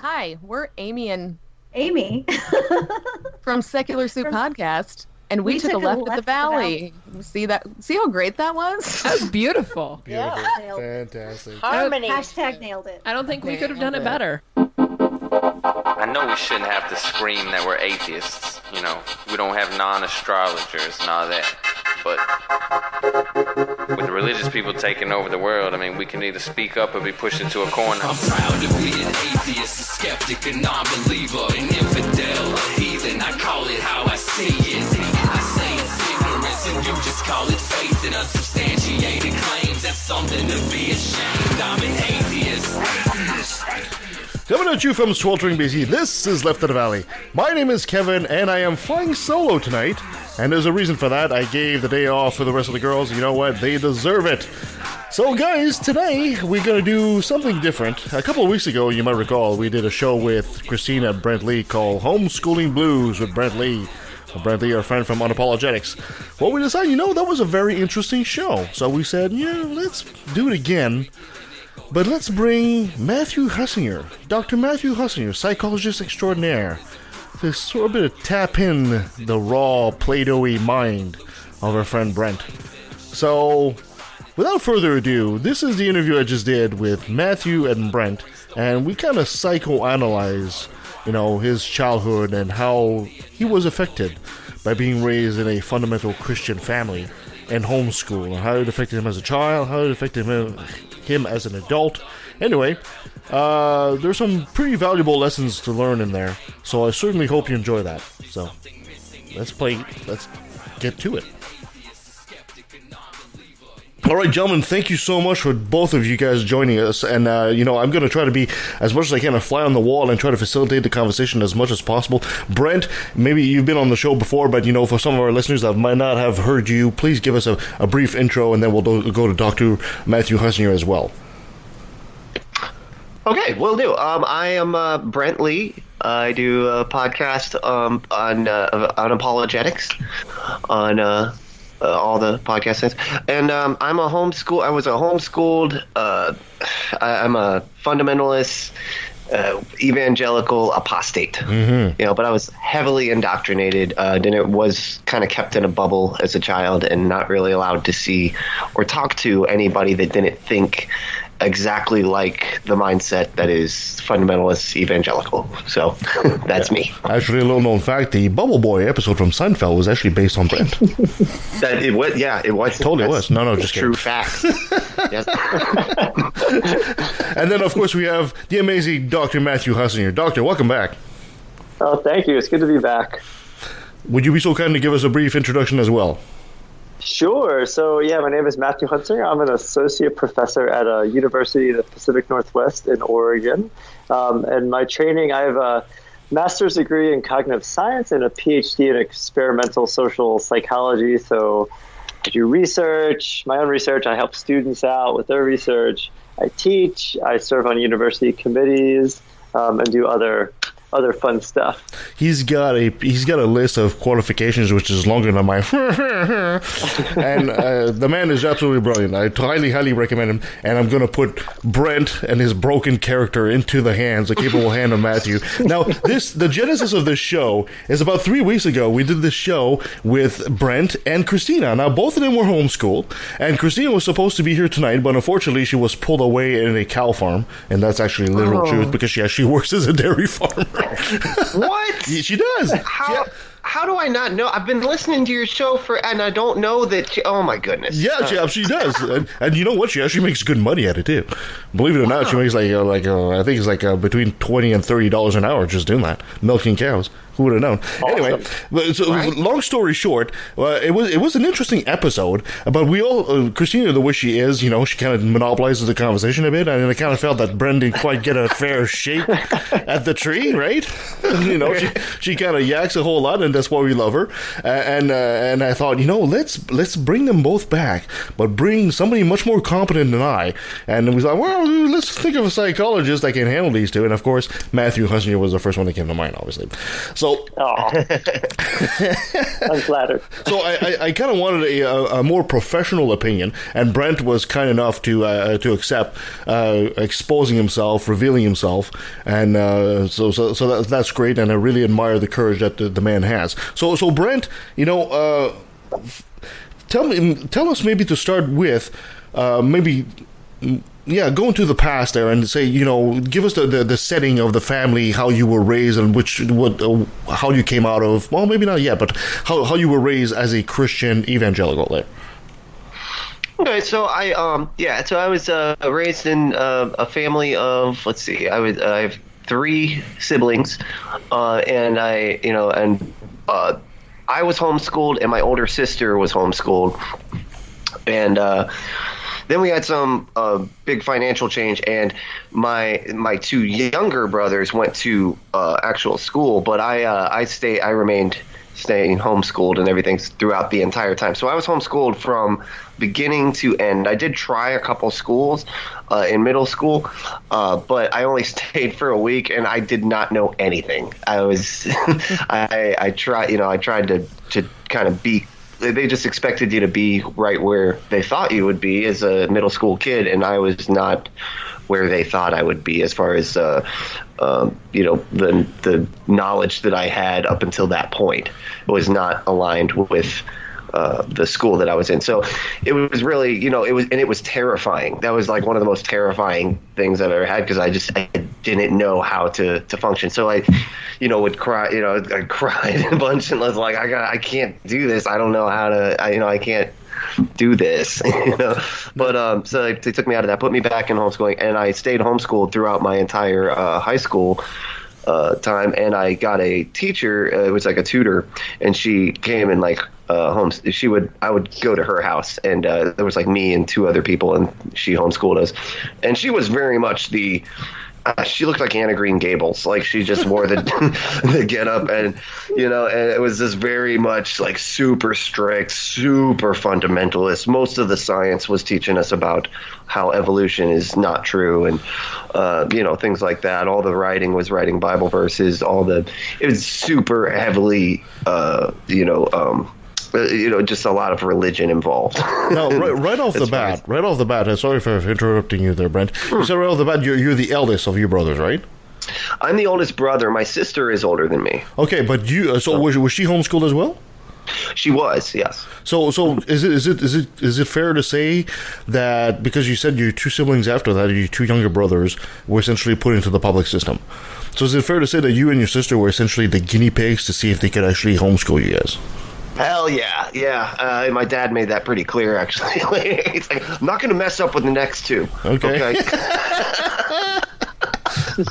Hi, we're Amy and Amy. from Secular Soup Podcast, and we, We took, took a a left, at the valley. See that? See how great that was? That's beautiful. Beautiful. Nailed it. Fantastic. Harmony. Hashtag nailed it. I don't think we could have done it Nailed better. I know we shouldn't have to scream that we're atheists. You know, we don't have non-astrologers and all that. But with religious people taking over the world, I mean, we can either speak up or be pushed into a corner. I'm proud to be an atheist, a skeptic, a non-believer, an infidel, a heathen. I call it how I see it. I say it's ignorance, and you just call it faith in unsubstantiated claims. That's something to be ashamed. I'm an atheist. Coming at you from sweltering BC, this is Left of the Valley. My name is Kevin, and I am flying solo tonight. And there's a reason for that. I gave the day off for the rest of the girls. You know what? They deserve it. So, guys, today we're going to do something different. A couple of weeks ago, you might recall, we did a show with Kristina Brent Lee called Homeschooling Blues with Brent Lee. Brent Lee, our friend from Unapologetix. Well, we decided, you know, that was a very interesting show. So we said, yeah, let's do it again. But let's bring Matthew Hunsinger, Dr. Matthew Hunsinger, psychologist extraordinaire, to sort of tap in the raw, Play-Doh-y mind of our friend Brent. So, without further ado, this is the interview I just did with Matthew and Brent, and we kind of psychoanalyze, you know, his childhood and how he was affected by being raised in a fundamental Christian family and homeschool, and how it affected him as a child, how it affected him, him as an adult. Anyway, uh, there's some pretty valuable lessons to learn in there, so I certainly hope you enjoy that. So, let's play, let's get to it. All right, gentlemen, thank you so much for both of you guys joining us. And, uh, you know, I'm going to try to be as much as I can a fly on the wall and try to facilitate the conversation as much as possible. Brent, maybe you've been on the show before, but, you know, for some of our listeners that might not have heard you, please give us a, a brief intro and then we'll do, go to Dr. Matthew Hunsinger as well. Okay, will do. Um, I am uh, Brent Lee. I do a podcast um, on uh, on apologetics on uh, uh, all the podcast sites, and um, I'm a homeschool. I was a homeschooled. Uh, I, I'm a fundamentalist. Uh, evangelical apostate, mm-hmm. you know, but I was heavily indoctrinated. Uh, then it was kind of kept in a bubble as a child and not really allowed to see or talk to anybody that didn't think exactly like the mindset that is fundamentalist evangelical. So that's me. Actually, a little known fact: the Bubble Boy episode from Seinfeld was actually based on Brent. That it was, yeah, it was Totally That's was. No, no, just true kidding. fact. yes. and then, of course, we have the amazing Dr. Matthew Hunsinger. Doctor, welcome back. Oh, thank you. It's good to be back. Would you be so kind to give us a brief introduction as well? Sure. So, yeah, my name is Matthew Hunsinger. I'm an associate professor at a university in the Pacific Northwest in Oregon. Um, and my training, I have a master's degree in cognitive science and a PhD in experimental social psychology. So, I do research, my own research. I help students out with their research. I teach. I serve on university committees um, and do other other fun stuff. He's got a he's got a list of qualifications which is longer than mine, and uh, the man is absolutely brilliant. I highly highly recommend him, and I'm going to put Brent and his broken character into the hands, the capable hand of Matthew. Now, this the genesis of this show is about three weeks ago. We did this show with Brent and Kristina. Now, both of them were homeschooled, and Kristina was supposed to be here tonight, but unfortunately, she was pulled away in a cow farm, and that's actually literal Oh. truth because she actually works as a dairy farmer. What? she does. How? How do I not know? I've been listening to your show for, and I don't know that. She, oh my goodness! Yeah, she, she does, and, and you know what? She actually makes good money at it too. Believe it or not, she makes like uh, like uh, I think it's like uh, between twenty and thirty dollars an hour just doing that, milking cows. Who would have known? Anyway, but so, long story short, uh, it was it was an interesting episode. But we all, uh, Kristina, the way she is, you know, she kind of monopolizes the conversation a bit, and I kind of felt that Brent didn't quite get a fair shake at the tree, right? you know, she she kind of yaks a whole lot, and that's why we love her. Uh, and uh, and I thought, you know, let's let's bring them both back, but bring somebody much more competent than I. And we thought, well, let's think of a psychologist that can handle these two. And of course, Matthew Hunsinger was the first one that came to mind, obviously. So Oh, I'm flattered. so I, I, I kind of wanted a, a, a more professional opinion, and Brent was kind enough to uh, to accept uh, exposing himself, revealing himself, and uh, so so, so that, that's great, and I really admire the courage that the, the man has. So so Brent, you know, uh, tell me, tell us maybe to start with, uh, maybe. Yeah, go into the past there and say, you know, give us the, the, the setting of the family, how you were raised, and which what uh, how you came out of. Well, maybe not yet, but how how you were raised as a Christian evangelical there. Okay, so I um yeah, so I was uh, raised in uh, a family of let's see, I was I have three siblings, uh, and I you know and uh, I was homeschooled and my older sister was homeschooled, and uh, then we had some uh, big financial change, and my my two younger brothers went to uh, actual school, but I uh, I stay I remained staying homeschooled and everything throughout the entire time. So I was homeschooled from beginning to end. I did try a couple schools uh, in middle school, uh, but I only stayed for a week, and I did not know anything. I was I I tried you know I tried to to kind of be they just expected you to be right where they thought you would be as a middle school kid, and I was not where they thought I would be as far as uh, um, you know the the knowledge that I had up until that point was not aligned with. Uh, the school that I was in, so it was really, you know, it was and it was terrifying. That was like one of the most terrifying things I've ever had because I just I didn't know how to to function. So I, you know, would cry, you know, I cried a bunch and was like, I got, I can't do this. I don't know how to, I, you know, I can't do this, you know. But um, so they, they took me out of that, put me back in homeschooling, and I stayed homeschooled throughout my entire uh, high school. Uh, time and I got a teacher. Uh, it was like a tutor, and she came and like uh, homes. She would I would go to her house, and uh, there was like me and two other people, and she homeschooled us, and she was very much the uh, she looked like Anne of Green Gables. Like she just wore the the get up, and you know, and it was this very much like super strict, super fundamentalist. Most of the science was teaching us about how evolution is not true, and uh, you know things like that. All the writing was writing Bible verses. All the it was super heavily, uh, you know. Um, you know, just a lot of religion involved. Now, right, right off the bat, right off the bat, sorry for interrupting you there, Brent. You said right off the bat, you're, you're the eldest of your brothers, right? I'm the oldest brother. My sister is older than me. Okay, but you, uh, so was, was she homeschooled as well? She was, yes. So, so is it is it is it is it fair to say that because you said your two siblings after that, your two younger brothers were essentially put into the public system? So, is it fair to say that you and your sister were essentially the guinea pigs to see if they could actually homeschool you guys? Hell yeah, yeah. Uh, my dad made that pretty clear, actually. He's like, I'm not going to mess up with the next two. Okay.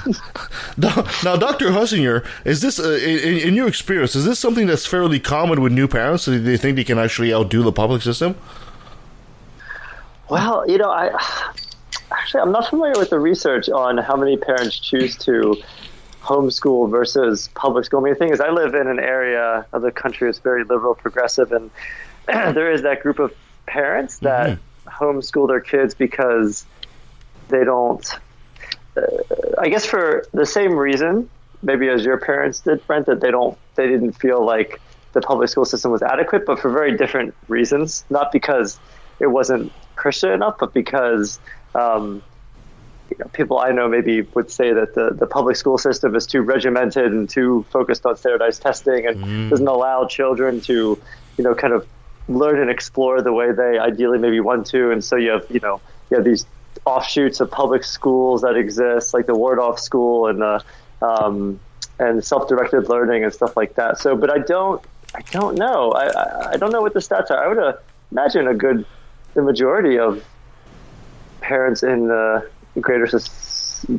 Now, now, Doctor Hunsinger, is this uh, in, in your experience? Is this something that's fairly common with new parents? Do they think they can actually outdo the public system? Well, you know, I actually I'm not familiar with the research on how many parents choose to homeschool versus public school. I mean, the thing is, I live in an area of the country that's very liberal, progressive, and there is that group of parents that homeschool their kids because they don't. Uh, I guess for the same reason, maybe as your parents did, Brent, that they don't, they didn't feel like the public school system was adequate, but for very different reasons. Not because it wasn't Christian enough, but because um, you know, people I know maybe would say that the, the public school system is too regimented and too focused on standardized testing and doesn't allow children to, you know, kind of learn and explore the way they ideally maybe want to. And so you have, you know, you have these offshoots of public schools that exist, like the Waldorf School and the um, and self-directed learning and stuff like that. So, but I don't, I don't know. I, I, I don't know what the stats are. I would uh, imagine a good, the majority of parents in the greater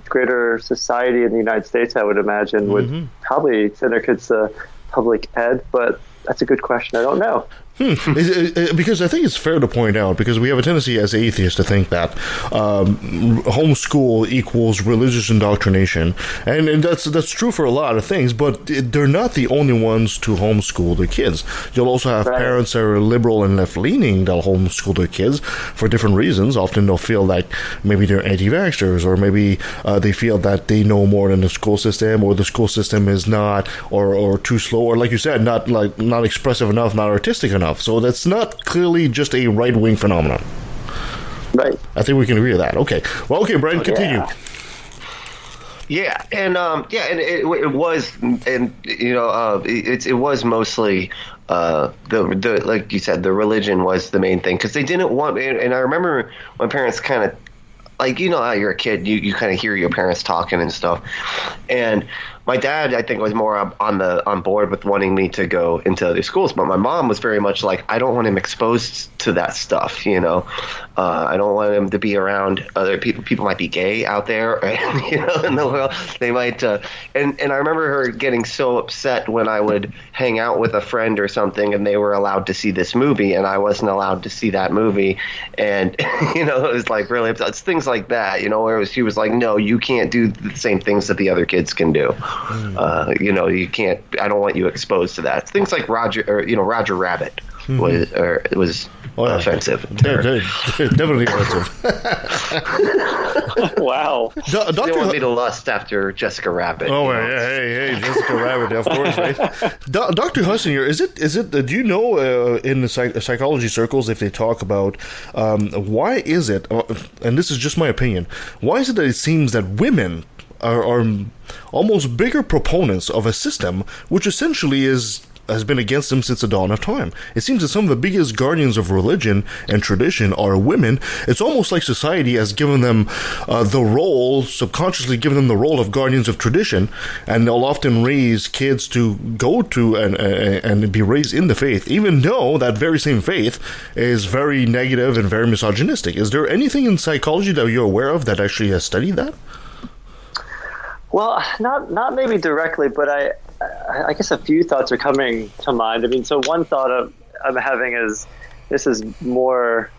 greater society in the United States, I would imagine, would mm-hmm. probably send their kids to public ed. But that's a good question. I don't know. Is it- uh, because I think it's fair to point out because we have a tendency as atheists to think that um, homeschool equals religious indoctrination, and, and that's that's true for a lot of things. But they're not the only ones to homeschool their kids. You'll also have Right. parents that are liberal and left leaning that'll homeschool their kids for different reasons. Often they'll feel like maybe they're anti-vaxxers, or maybe uh, they feel that they know more than the school system, or the school system is not, or or too slow, or like you said, not like not expressive enough, not artistic enough. So that's not clearly just a right wing phenomenon. Right. I think we can agree with that. Okay. Well, okay, Brian, continue. Yeah. Yeah, and um, yeah, and it, it was, and you know, uh, it, it was mostly uh, the the like you said, the religion was the main thing because they didn't want. And, and I remember my parents kind of like you know how you're a kid, you you kind of hear your parents talking and stuff, and my dad I think was more on the on board with wanting me to go into other schools, but my mom was very much like I don't want him exposed to that stuff, you know, uh, I don't want him to be around other people. People might be gay out there, you know, in the world. They might, uh, and and I remember her getting so upset when I would hang out with a friend or something, and they were allowed to see this movie, and I wasn't allowed to see that movie, and you know, it was like really. It's things like that, you know, where was, she was like, no, you can't do the same things that the other kids can do. Uh, you know, you can't. I don't want you exposed to that. Things like Roger, or you know, Roger Rabbit was, or was Oh, yeah. offensive. to They're, they're- they're definitely offensive. wow. Do- They Dr. want me to lust after Jessica Rabbit. Oh yeah, know? hey, hey, Jessica Rabbit, of course, right? Do- Doctor Hunsinger, is it is it? uh, Do you know uh, in the psych- psychology circles if they talk about um, why is it? Uh, and this is just my opinion. Why is it that it seems that women are, are almost bigger proponents of a system which essentially is has been against them since the dawn of time. It seems that some of the biggest guardians of religion and tradition are women. It's almost like society has given them uh, the role, subconsciously given them the role of guardians of tradition, and they'll often raise kids to go to and and, and be raised in the faith, even though that very same faith is very negative and very misogynistic. Is there anything in psychology that you're aware of that actually has studied that? Well, not not maybe directly, but I I guess a few thoughts are coming to mind. I mean, so one thought of, I'm having is this is more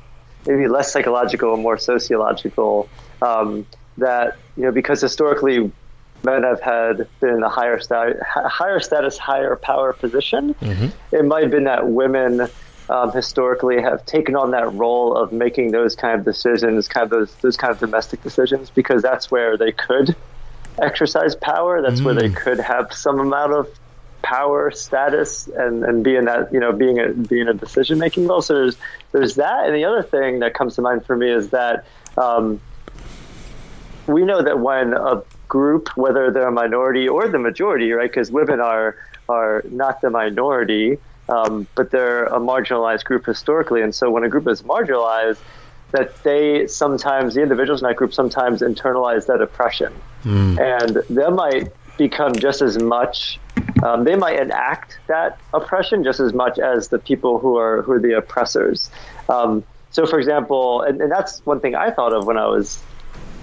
maybe less psychological and more sociological. Um, that you know because historically men have had been in a higher status, higher status, higher power position. It might have been that women. Um, historically, have taken on that role of making those kind of decisions, kind of those those kind of domestic decisions, because that's where they could exercise power. That's where they could have some amount of power, status, and, and be in that you know being a being a decision making role. So there's there's that, and the other thing that comes to mind for me is that um, we know that when a group, whether they're a minority or the majority, right? Because women are are not the minority, um, but they're a marginalized group historically, and so when a group is marginalized, that they sometimes the individuals in that group sometimes internalize that oppression, and they might become just as much. Um, they might enact that oppression just as much as the people who are who are the oppressors. Um, so, for example, and, and that's one thing I thought of when I was,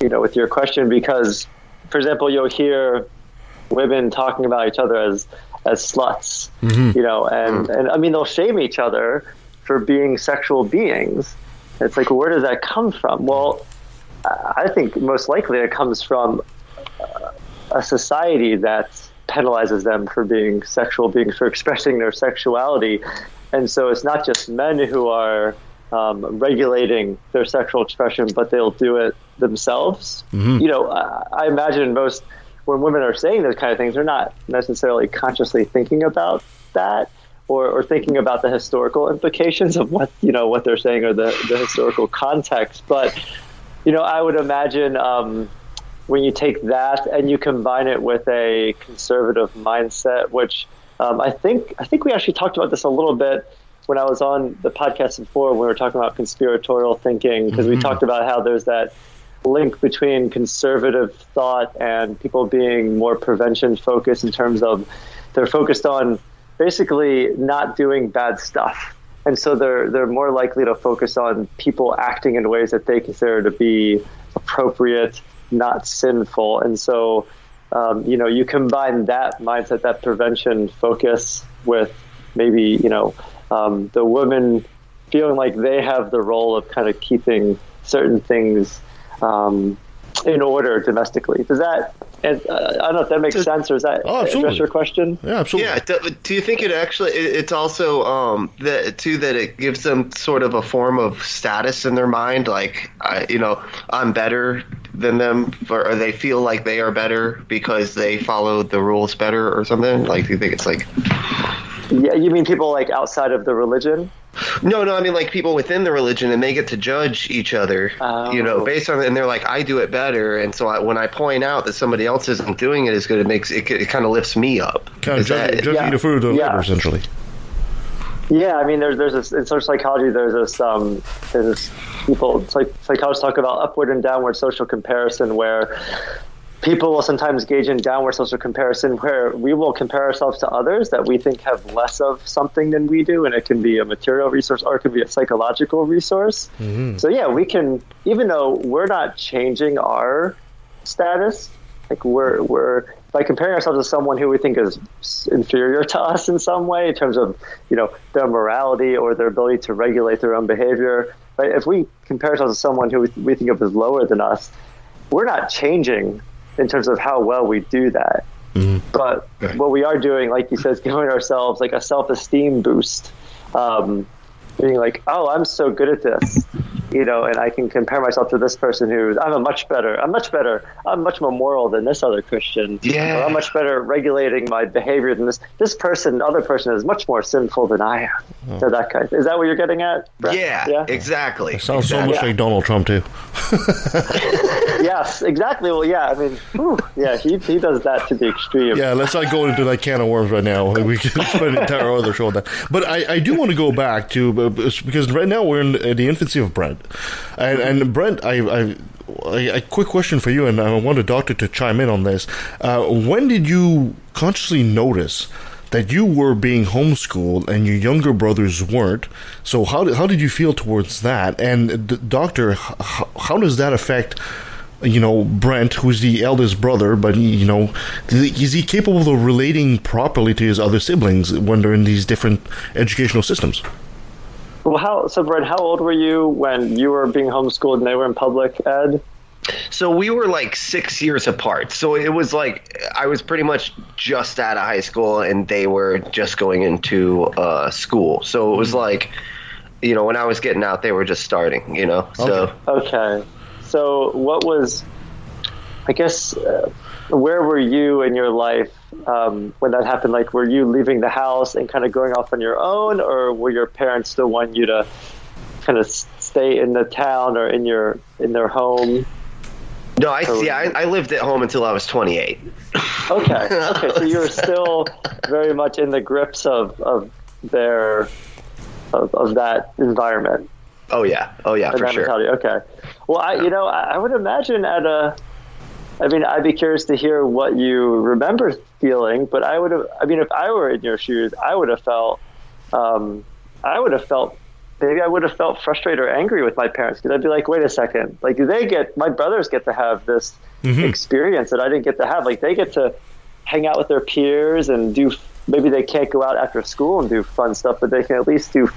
you know, with your question, because, for example, you'll hear women talking about each other as as sluts, you know, and and I mean they'll shame each other for being sexual beings. It's like, where does that come from? Well, I think most likely it comes from uh, a society that penalizes them for being sexual beings, for expressing their sexuality. And so it's not just men who are um, regulating their sexual expression, but they'll do it themselves. You know, I, I imagine most when women are saying those kind of things, they're not necessarily consciously thinking about that. Or, or thinking about the historical implications of what you know what they're saying or the, the historical context, but you know I would imagine um, when you take that and you combine it with a conservative mindset, which um, I think I think we actually talked about this a little bit when I was on the podcast before when we were talking about conspiratorial thinking because we talked about how there's that link between conservative thought and people being more prevention focused in terms of they're focused on basically not doing bad stuff and so they're they're more likely to focus on people acting in ways that they consider to be appropriate, not sinful. And so, um, you know, you combine that mindset, that prevention focus, with maybe you know um, the women feeling like they have the role of kind of keeping certain things um, in order domestically. Does that? And, uh, I don't know if that makes sense, or is that Oh, absolutely. address your question? Yeah, absolutely. Yeah. Do, do you think it actually? it- It's also um that too that it gives them sort of a form of status in their mind, like I, you know, I'm better than them, or, or they feel like they are better because they follow the rules better, or something. Like, do you think it's like? Yeah, you mean people like outside of the religion? No, no, I mean like people within the religion, and they get to judge each other, you know, Oh. based on, and they're like, I do it better, and so I, when I point out that somebody else isn't doing it as good, it makes it, it kind of lifts me up. kind of Is that- judging, judging yeah. the fruit of Yeah. labor, essentially. Yeah, I mean, there's there's this in social psychology. There's this um, there's this people psych, psychologists talk about upward and downward social comparison, where people will sometimes engage in downward social comparison, where we will compare ourselves to others that we think have less of something than we do, and it can be a material resource or it can be a psychological resource. Mm-hmm. So yeah, we can even though we're not changing our status, like we're we're by comparing ourselves to someone who we think is inferior to us in some way in terms of you know their morality or their ability to regulate their own behavior. Right? If we compare ourselves to someone who we think of as lower than us, we're not changing in terms of how well we do that. But what we are doing, like you said, is giving ourselves like a self-esteem boost. Um, being like, oh, I'm so good at this, you know, and I can compare myself to this person who's I'm a much better, I'm much better, I'm much more moral than this other Christian. Yeah. Or I'm much better regulating my behavior than this this person, other person is much more sinful than I am. So that kind. Is that what you're getting at? Brett? Yeah, Yeah. exactly. Sounds so exactly. much like Donald Trump, too. yes, exactly. Well, yeah. I mean, whew, yeah, he he does that to the extreme. Yeah, let's not go into that can of worms right now. We can spend an entire other show on that. But I, I do want to go back to uh, because right now we're in the infancy of Brent, and, and Brent, I, I, a quick question for you, and I want a doctor to chime in on this. Uh, when did you consciously notice? That you were being homeschooled and your younger brothers weren't. So how did, how did you feel towards that? And d- doctor, how does that affect you know Brent, who's the eldest brother, but you know, is he capable of relating properly to his other siblings when they're in these different educational systems? Well, how so, Brett? How old were you when you were being homeschooled and they were in public ed? So we were like six years apart. So it was like I was pretty much just out of high school, and they were just going into uh, school. So it was like, you know, when I was getting out, they were just starting. You know, so. Okay. Okay. So, what was, I guess, uh, where were you in your life um, when that happened? Like, were you leaving the house and kind of going off on your own, or were your parents still want you to kind of stay in the town or in your in their home? No, I see. I, I lived at home until I was 28. Okay. Okay. So you were still very much in the grips of of their of, of that environment. Oh yeah. Oh yeah, and for sure. Okay. Well, I, you know, I, I would imagine at a, I mean, I'd be curious to hear what you remember feeling, but I would have, I mean, if I were in your shoes, I would have felt, um, I would have felt, maybe I would have felt frustrated or angry with my parents because I'd be like, wait a second, like they get, my brothers get to have this experience that I didn't get to have. Like they get to hang out with their peers and do, maybe they can't go out after school and do fun stuff, but they can at least do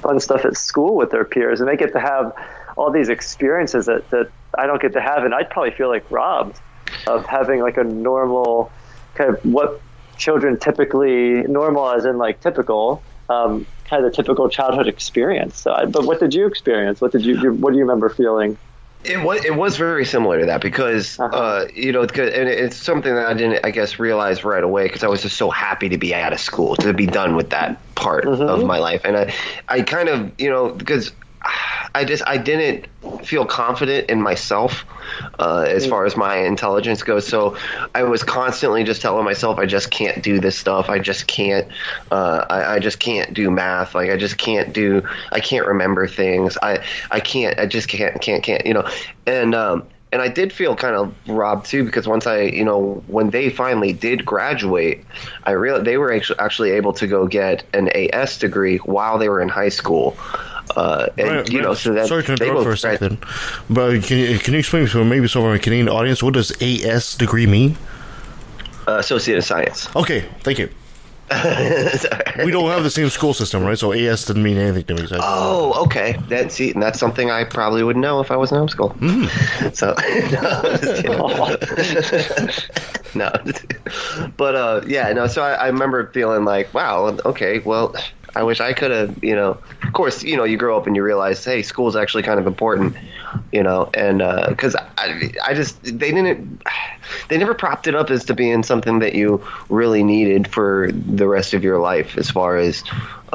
fun stuff at school with their peers and they get to have all these experiences that, that I don't get to have. And I'd probably feel like robbed of having like a normal kind of what children typically normal as in like typical um, kind of the typical childhood experience. So I, but what did you experience? What did you what do you remember feeling? It was it was very similar to that because Uh-huh. uh, you know and it's something that I didn't, I guess, realize right away because I was just so happy to be out of school to be done with that part of my life, and I, I kind of, you know, because I just I didn't feel confident in myself uh, as far as my intelligence goes. So I was constantly just telling myself, I just can't do this stuff. I just can't. Uh, I, I just can't do math. Like I just can't do. I can't remember things. I I can't. I just can't. Can't. Can't. You know. And um, and I did feel kind of robbed too because once I, you know, when they finally did graduate, I realized they were actually actually able to go get an AS degree while they were in high school. Uh, and Right, you know, so that sorry to they interrupt for a grad- second, but can you, can you explain to maybe some of our Canadian audience what does AS degree mean? uh, associate of science. Okay, thank you. We don't have the same school system, right? So AS didn't mean anything to me. So Oh, okay. That's see, and that's something I probably would know if I was in homeschool. So, no, just no. but uh, yeah, no. So I, I remember feeling like, wow, okay, well, I wish I could have, you know. Of course, you know, you grow up and you realize, hey, school is actually kind of important, you know, and uh, because I, I just they didn't, they never propped it up as to being something that you really needed for the rest of your life, as far as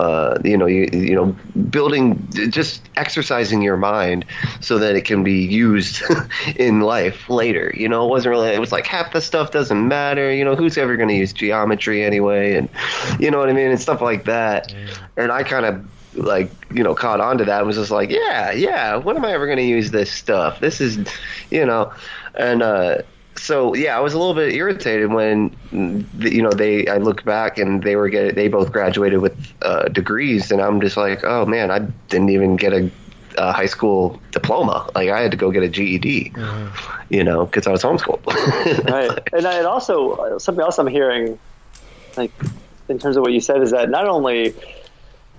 uh, you know, you, you know, building, just exercising your mind so that it can be used in life later. You know, it wasn't really, it was like half the stuff doesn't matter. You know, who's ever going to use geometry anyway? And you know what I mean? And stuff like that. And I kind of, like you know caught on to that and was just like yeah yeah when am i ever going to use this stuff this is you know and uh so yeah, I was a little bit irritated when you know they. I look back and they were get they both graduated with uh, degrees, and I'm just like, oh man, I didn't even get a, a high school diploma. Like I had to go get a GED, you know, because I was homeschooled. right. And, I- and also something else I'm hearing, like in terms of what you said, is that not only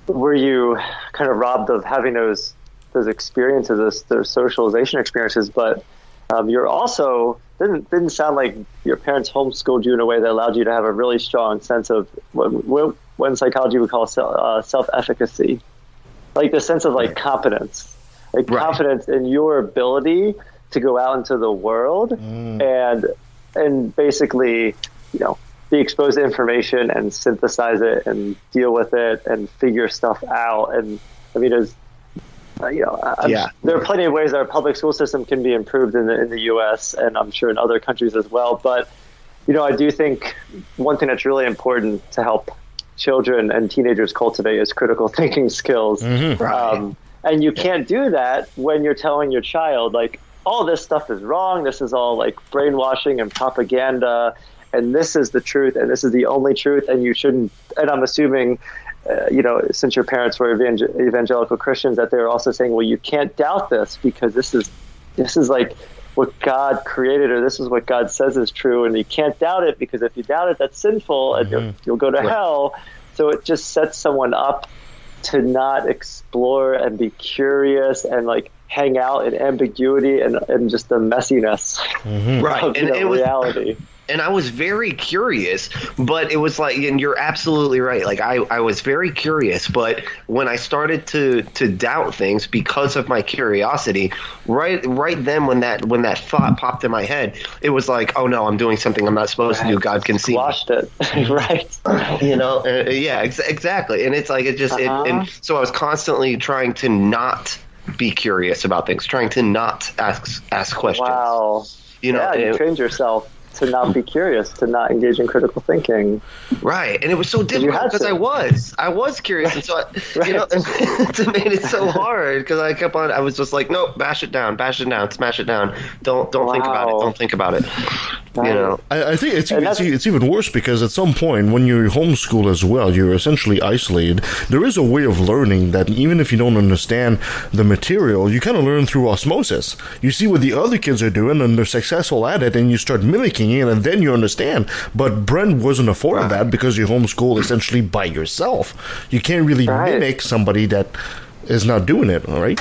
were you kind of robbed of having those those experiences, those, those socialization experiences, but um, you're also didn't didn't sound like your parents homeschooled you in a way that allowed you to have a really strong sense of what, what, what in psychology we call self, uh, self-efficacy, like the sense of like competence, like Right. confidence in your ability to go out into the world and and basically, you know, be exposed to information and synthesize it and deal with it and figure stuff out. And I mean, there's, uh, you know, I'm- Yeah. there are plenty of ways our public school system can be improved in the in the U.S. and I'm sure in other countries as well. But you know, I do think one thing that's really important to help children and teenagers cultivate is critical thinking skills. Um, and you can't do that when you're telling your child like all this stuff is wrong. This is all like brainwashing and propaganda, and this is the truth, and this is the only truth, and you shouldn't. And I'm assuming. Uh, you know, since your parents were evangel- evangelical Christians, that they were also saying, "Well, you can't doubt this because this is, this is like what God created, or this is what God says is true, and you can't doubt it because if you doubt it, that's sinful, and you'll, you'll go to hell." So it just sets someone up to not explore and be curious and like hang out in ambiguity and, and just the messiness right, of you and know, it was reality. And I was very curious, but it was like, and you're absolutely right. Like I, I was very curious, but when I started to to doubt things because of my curiosity, right, right then when that when that thought popped in my head, it was like, oh no, I'm doing something I'm not supposed to do. God can see. me. It, right? You know, uh, yeah, ex- exactly. And it's like it just, Uh-huh. it, and so I was constantly trying to not be curious about things, trying to not ask ask questions. Wow. You know, yeah, you it- trained yourself to not be curious, to not engage in critical thinking. Right, and it was so difficult because. I was, I was curious, and so I, you know, it made it so hard because I kept on. I was just like, nope, bash it down, bash it down, smash it down. Don't, don't think about it. Don't think about it. You know, I, I think it's even, it's, it's even worse because at some point when you homeschool as well, you're essentially isolated. There is a way of learning that even if you don't understand the material, you kind of learn through osmosis. You see what the other kids are doing and they're successful at it, and you start mimicking it, and then you understand. But Brent wasn't afforded that because you homeschool essentially by yourself. You can't really Right. mimic somebody that is not doing it. All right.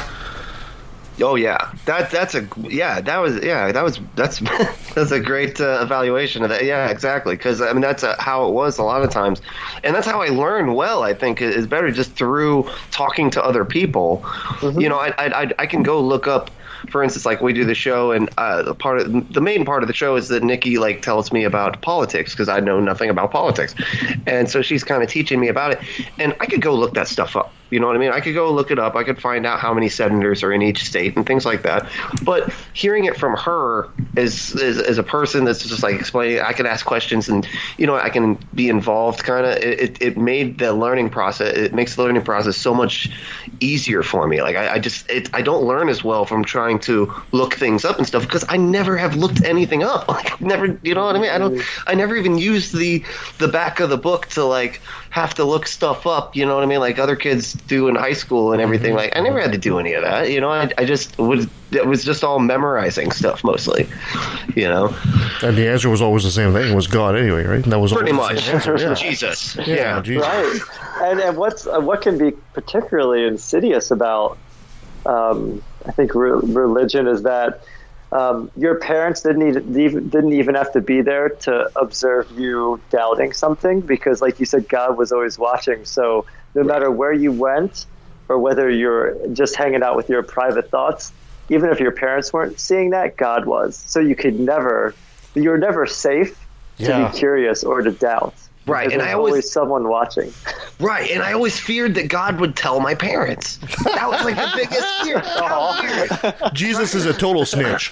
Oh yeah, that that's a yeah, that was yeah, that was that's that's a great uh, evaluation of that. Yeah, exactly. Because I mean, that's uh how it was a lot of times, and that's how I learn well. I think is better just through talking to other people. You know, I, I I I can go look up. For instance, like we do the show, and uh, the part of the main part of the show is that Nikki like tells me about politics because I know nothing about politics, and so she's kind of teaching me about it, and I could go look that stuff up. You know what I mean? I could go look it up. I could find out how many senators are in each state and things like that. But hearing it from her as as, as a person that's just like explaining, I can ask questions and you know I can be involved. Kind of, it, it made the learning process. It makes the learning process so much easier for me. Like I, I just it, I don't learn as well from trying to look things up and stuff because I never have looked anything up. Like never, you know what I mean? I don't. I never even used the the back of the book to like have to look stuff up. You know what I mean? Like other kids do in high school and everything. Like I never had to do any of that. You know, I, I just was it was just all memorizing stuff mostly. You know, And the answer was always the same thing. It was God anyway, right? And that was pretty much yeah. Jesus. Yeah, Yeah. Jesus. right and and what's uh, what can be particularly insidious about um, I think re- religion is that um, your parents didn't even, even didn't even have to be there to observe you doubting something because like you said God was always watching so no matter where you went or whether you're just hanging out with your private thoughts even if your parents weren't seeing that God was so you could never you were never safe to be curious or to doubt Right, and I always- always someone watching Right, and I always feared that God would tell my parents. That was like the biggest fear. How. Jesus is a total snitch.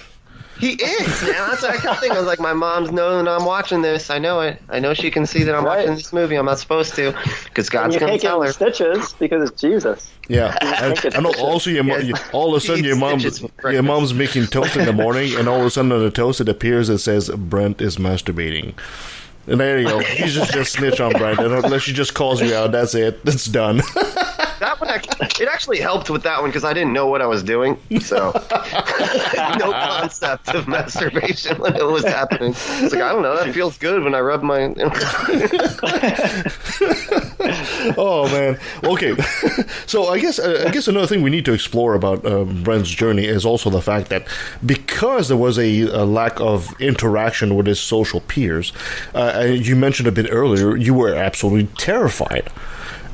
He is, man. That's what I kept thinking. I was like, my mom's knowing I'm watching this. I know it. I know she can see that I'm Right. watching this movie. I'm not supposed to, because God's gonna tell her. any stitches because it's Jesus. Yeah, and, think it's and vicious. also your, mo- Yeah. all of a sudden your Jeez, mom, your mom's making toast in the morning, and all of a sudden on the toast it appears it says Brent is masturbating. And there you go. You just just snitch on Brent, and unless she just calls you out, that's it. That's done. That one, act- it actually helped with that one because I didn't know what I was doing. So, no concept of masturbation when it was happening. It's like I don't know. That feels good when I rub my. oh man. Okay. so I guess uh, I guess another thing we need to explore about um, Brent's journey is also the fact that because there was a, a lack of interaction with his social peers, uh, uh, you mentioned a bit earlier, you were absolutely terrified.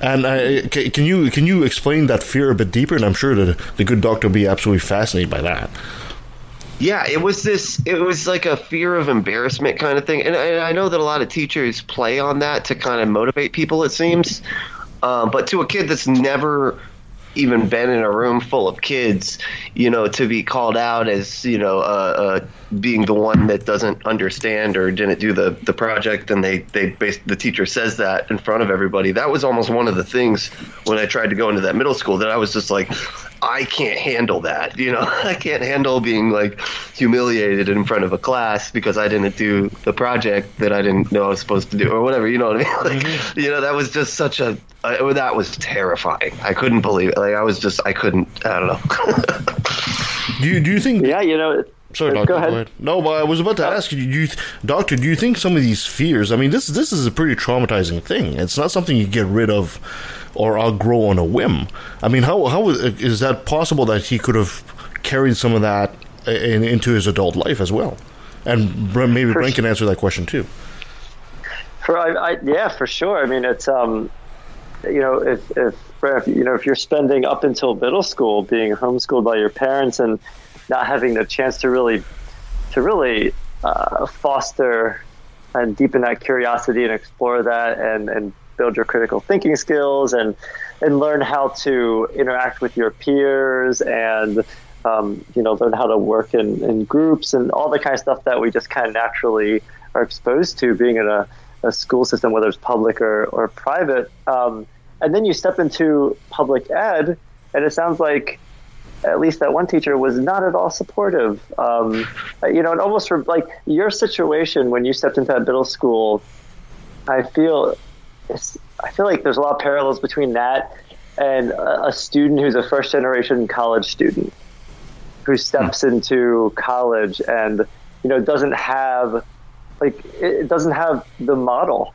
And uh, can you can you explain that fear a bit deeper? And I'm sure that the good doctor will be absolutely fascinated by that. Yeah, it was this. It was like a fear of embarrassment kind of thing, and I, I know that a lot of teachers play on that to kind of motivate people. It seems, um, but to a kid that's never even been in a room full of kids, you know, to be called out as you know uh, uh, being the one that doesn't understand or didn't do the the project, and they they bas- the teacher says that in front of everybody. That was almost one of the things when I tried to go into that middle school that I was just like. I can't handle that. You know, I can't handle being like humiliated in front of a class because I didn't do the project that I didn't know I was supposed to do or whatever. You know what I mean? Like, you know, that was just such a uh, that was terrifying. I couldn't believe it. Like I was just I couldn't. I don't know. Do you do you think? Yeah, you know. Sorry, Go doctor. ahead. No, but I was about to ask you, do you, doctor. Do you think some of these fears? I mean, this this is a pretty traumatizing thing. It's not something you get rid of or outgrow on a whim. I mean, how how is that possible that he could have carried some of that in, into his adult life as well? And maybe Brent can answer that question too. For I, I, yeah, for sure. I mean, it's um, you know, if if if you know if you're spending up until middle school being homeschooled by your parents and not having the chance to really to really uh, foster and deepen that curiosity and explore that and and build your critical thinking skills and and learn how to interact with your peers and um, you know learn how to work in, in groups and all the kind of stuff that we just kind of naturally are exposed to being in a, a school system whether it's public or, or private. Um, and then you step into public ed and it sounds like at least that one teacher was not at all supportive. Um, you know, and almost for, like your situation when you stepped into that middle school, I feel it's, I feel like there's a lot of parallels between that and a, a student who's a first generation college student who steps into college and you know doesn't have like it doesn't have the model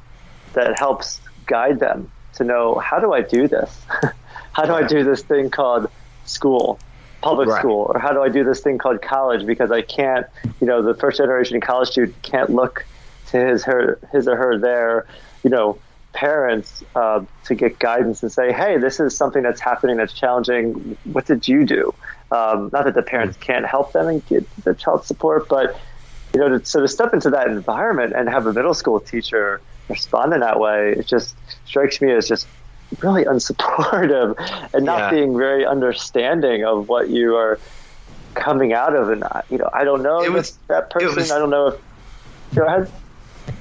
that helps guide them to know how do I do this? how do I do this thing called school, public Right. school, or how do I do this thing called college? Because I can't, you know, the first generation college student can't look to his her his or her their, you know, parents uh, to get guidance and say, hey, this is something that's happening that's challenging. What did you do? Um, not that the parents can't help them and get the child support, but you know, to, so to step into that environment and have a middle school teacher respond in that way, it just strikes me as just really unsupportive and not Yeah. being very understanding of what you are coming out of. And I- you know, I don't know It was- that person. was- I don't know if. Go ahead.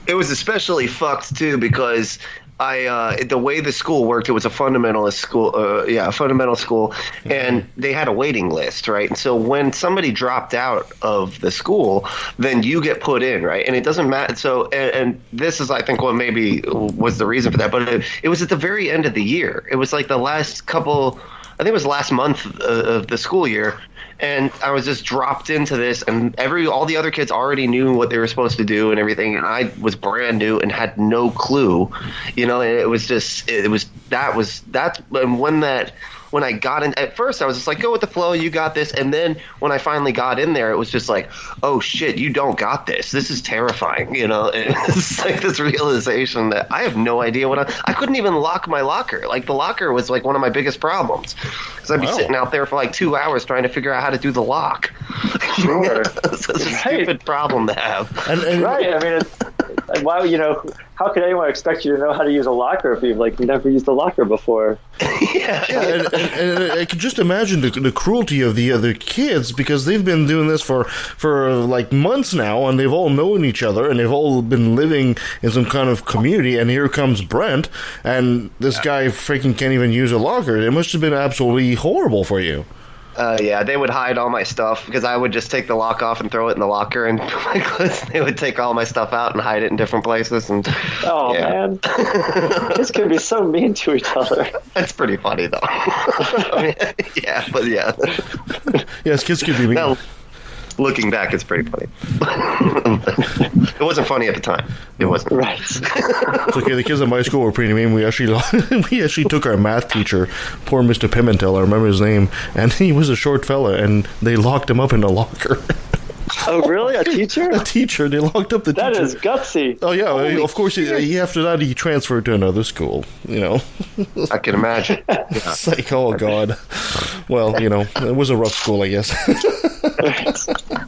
it was especially fucked too because I uh, the way the school worked, it was a fundamentalist school. Uh, yeah, a fundamental school, and they had a waiting list, right? And so when somebody dropped out of the school, then you get put in, right? And it doesn't matter. So, and, and this is, I think, what maybe was the reason for that. But it, it was at the very end of the year. It was like the last couple. I think it was last month of the school year, and I was just dropped into this, and every all the other kids already knew what they were supposed to do and everything, and I was brand new and had no clue, you know. And it was just it was that was that's when that when I got in at first I was just like go with the flow, you got this, and then when I finally got in there, it was just like oh shit, you don't got this. This is terrifying, you know. And it's like this realization that I have no idea what I I couldn't even lock my locker. Like the locker was like one of my biggest problems because I'd be Wow. sitting out there for like two hours trying to figure out how to do the lock. Sure. It's such a Right. stupid problem to have. And, and Right. I mean, it's, and why you know how could anyone expect you to know how to use a locker if you've like never used a locker before? yeah. Yeah, and, and, and I can just imagine the, the cruelty of the other kids because they've been doing this for for like months now, and they've all known each other, and they've all been living in some kind of community. And here comes Brent, and this guy freaking can't even use a locker. It must have been absolutely horrible for you. Uh, yeah, they would hide all my stuff because I would just take the lock off and throw it in the locker, and my clothes. They would take all my stuff out and hide it in different places, and Oh yeah. man, kids can be so mean to each other. that's pretty funny though. I mean, yeah, but yeah, Yes, kids could be mean. now looking back, it's pretty funny. it wasn't funny at the time. It wasn't. Right. It's okay. The kids at my school were pretty mean. We actually we actually took our math teacher, poor Mister Pimentel. I remember his name, and he was a short fella, and they locked him up in a locker. Oh really? A teacher? a teacher. They locked up the That teacher. is gutsy. Oh yeah, of course. He, he after that he transferred to another school. You know, I can imagine. it's like oh god. Well, you know, it was a rough school, I guess.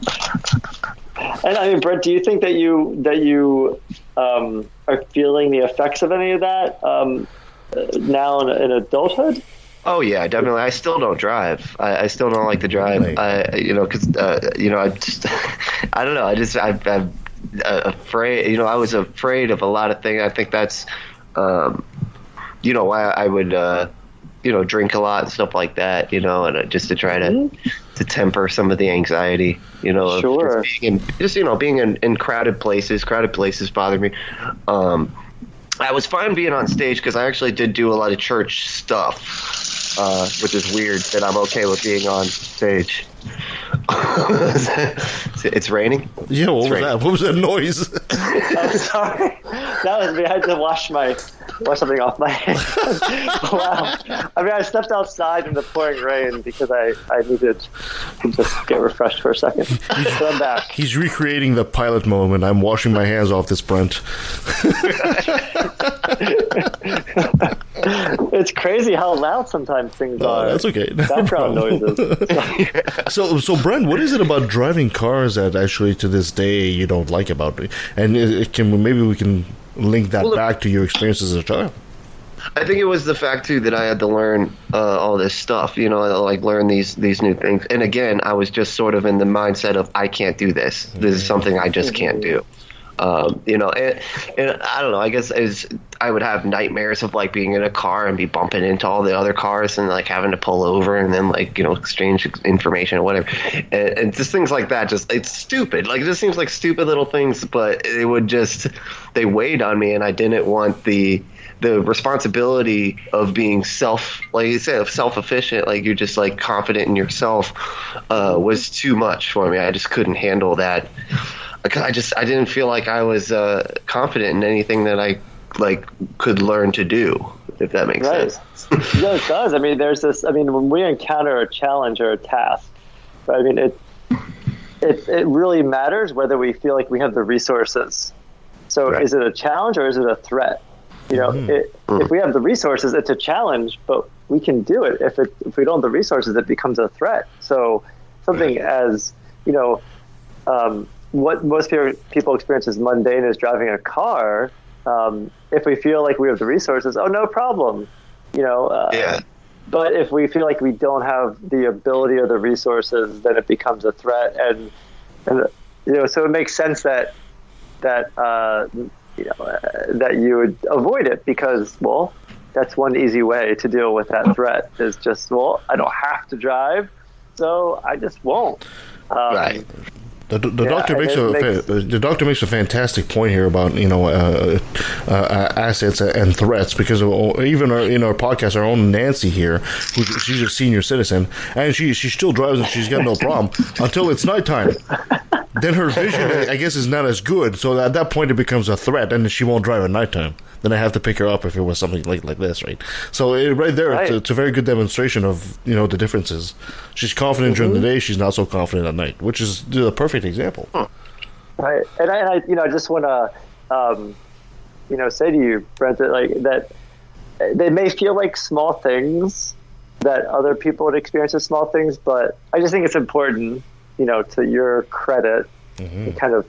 And I mean, Brent, do you think that you that you um, are feeling the effects of any of that um, uh, now in, in adulthood? Oh yeah, definitely. I still don't drive. I, I still don't like to drive. Right. I, you know, because uh, you know, I just, I don't know. I just, I, I'm uh, afraid. You know, I was afraid of a lot of things. I think that's, um, you know, why I would, uh, you know, drink a lot and stuff like that. You know, and uh, just to try to to temper some of the anxiety. You know, of Sure. just being in, just you know, being in, in crowded places. Crowded places bother me. Um, I was fine being on stage because I actually did do a lot of church stuff, uh, which is weird that I'm okay with being on stage. it's raining. yeah, what was right. that? What was that noise? I'm sorry. That was me. I had to wash my wash something off my hands. wow. I mean, I stepped outside in the pouring rain because I, I needed to just get refreshed for a second. So I'm back. He's recreating the pilot moment. I'm washing my hands off this Brent. It's crazy how loud sometimes things Uh, are. that's okay. No Background problem. noises. So, so Brent, what is it about driving cars that actually to this day you don't like about it? And it, it can maybe we can link that Well, back to your experiences as a child. I think it was the fact too that I had to learn uh, all this stuff, you know, like learn these these new things. And again, I was just sort of in the mindset of I can't do this. This is something I just can't do. Um, you know, and, and I don't know. I guess I would have nightmares of like being in a car and be bumping into all the other cars and like having to pull over and then like you know exchange information or whatever, and, and just things like that. Just it's stupid. Like it just seems like stupid little things, but it would just they weighed on me, and I didn't want the the responsibility of being self like you said self efficient like you're just like confident in yourself uh, was too much for me i just couldn't handle that Like, i just i didn't feel like i was uh, confident in anything that i like could learn to do if that makes Right. sense No, it does. I mean, there's this. I mean, when we encounter a challenge or a task, right, I mean, it, it it really matters whether we feel like we have the resources. So, Right. is it a challenge or is it a threat? You know, it, if we have the resources, it's a challenge, but we can do it. If it if we don't have the resources, it becomes a threat. So, something as you know, um, what most people people experience as mundane as driving a car. Um, if we feel like we have the resources, oh, no problem. You know, uh, yeah but if we feel like we don't have the ability or the resources, then it becomes a threat. And, and you know, so it makes sense that that uh, you know uh, that you would avoid it because well that's one easy way to deal with that threat is just well I don't have to drive so I just won't. Um, Right. The, the Yeah, doctor makes a makes- the doctor makes a fantastic point here about you know uh, uh, uh, assets and threats because of, even our, in our podcast our own Nancy here who she's a senior citizen and she she still drives and she's got no problem until it's nighttime then her vision I guess is not as good. So at that point it becomes a threat and she won't drive at nighttime. Then I have to pick her up if it was something like like this right? So it, right there It's, a, it's a very good demonstration of you know the differences. She's confident during the day. She's not so confident at night which is the perfect example. Right, and I, and I you know, I just want to, um, you know, say to you, Brent, that like that they may feel like small things that other people would experience as small things, but I just think it's important, you know, to your credit, and kind of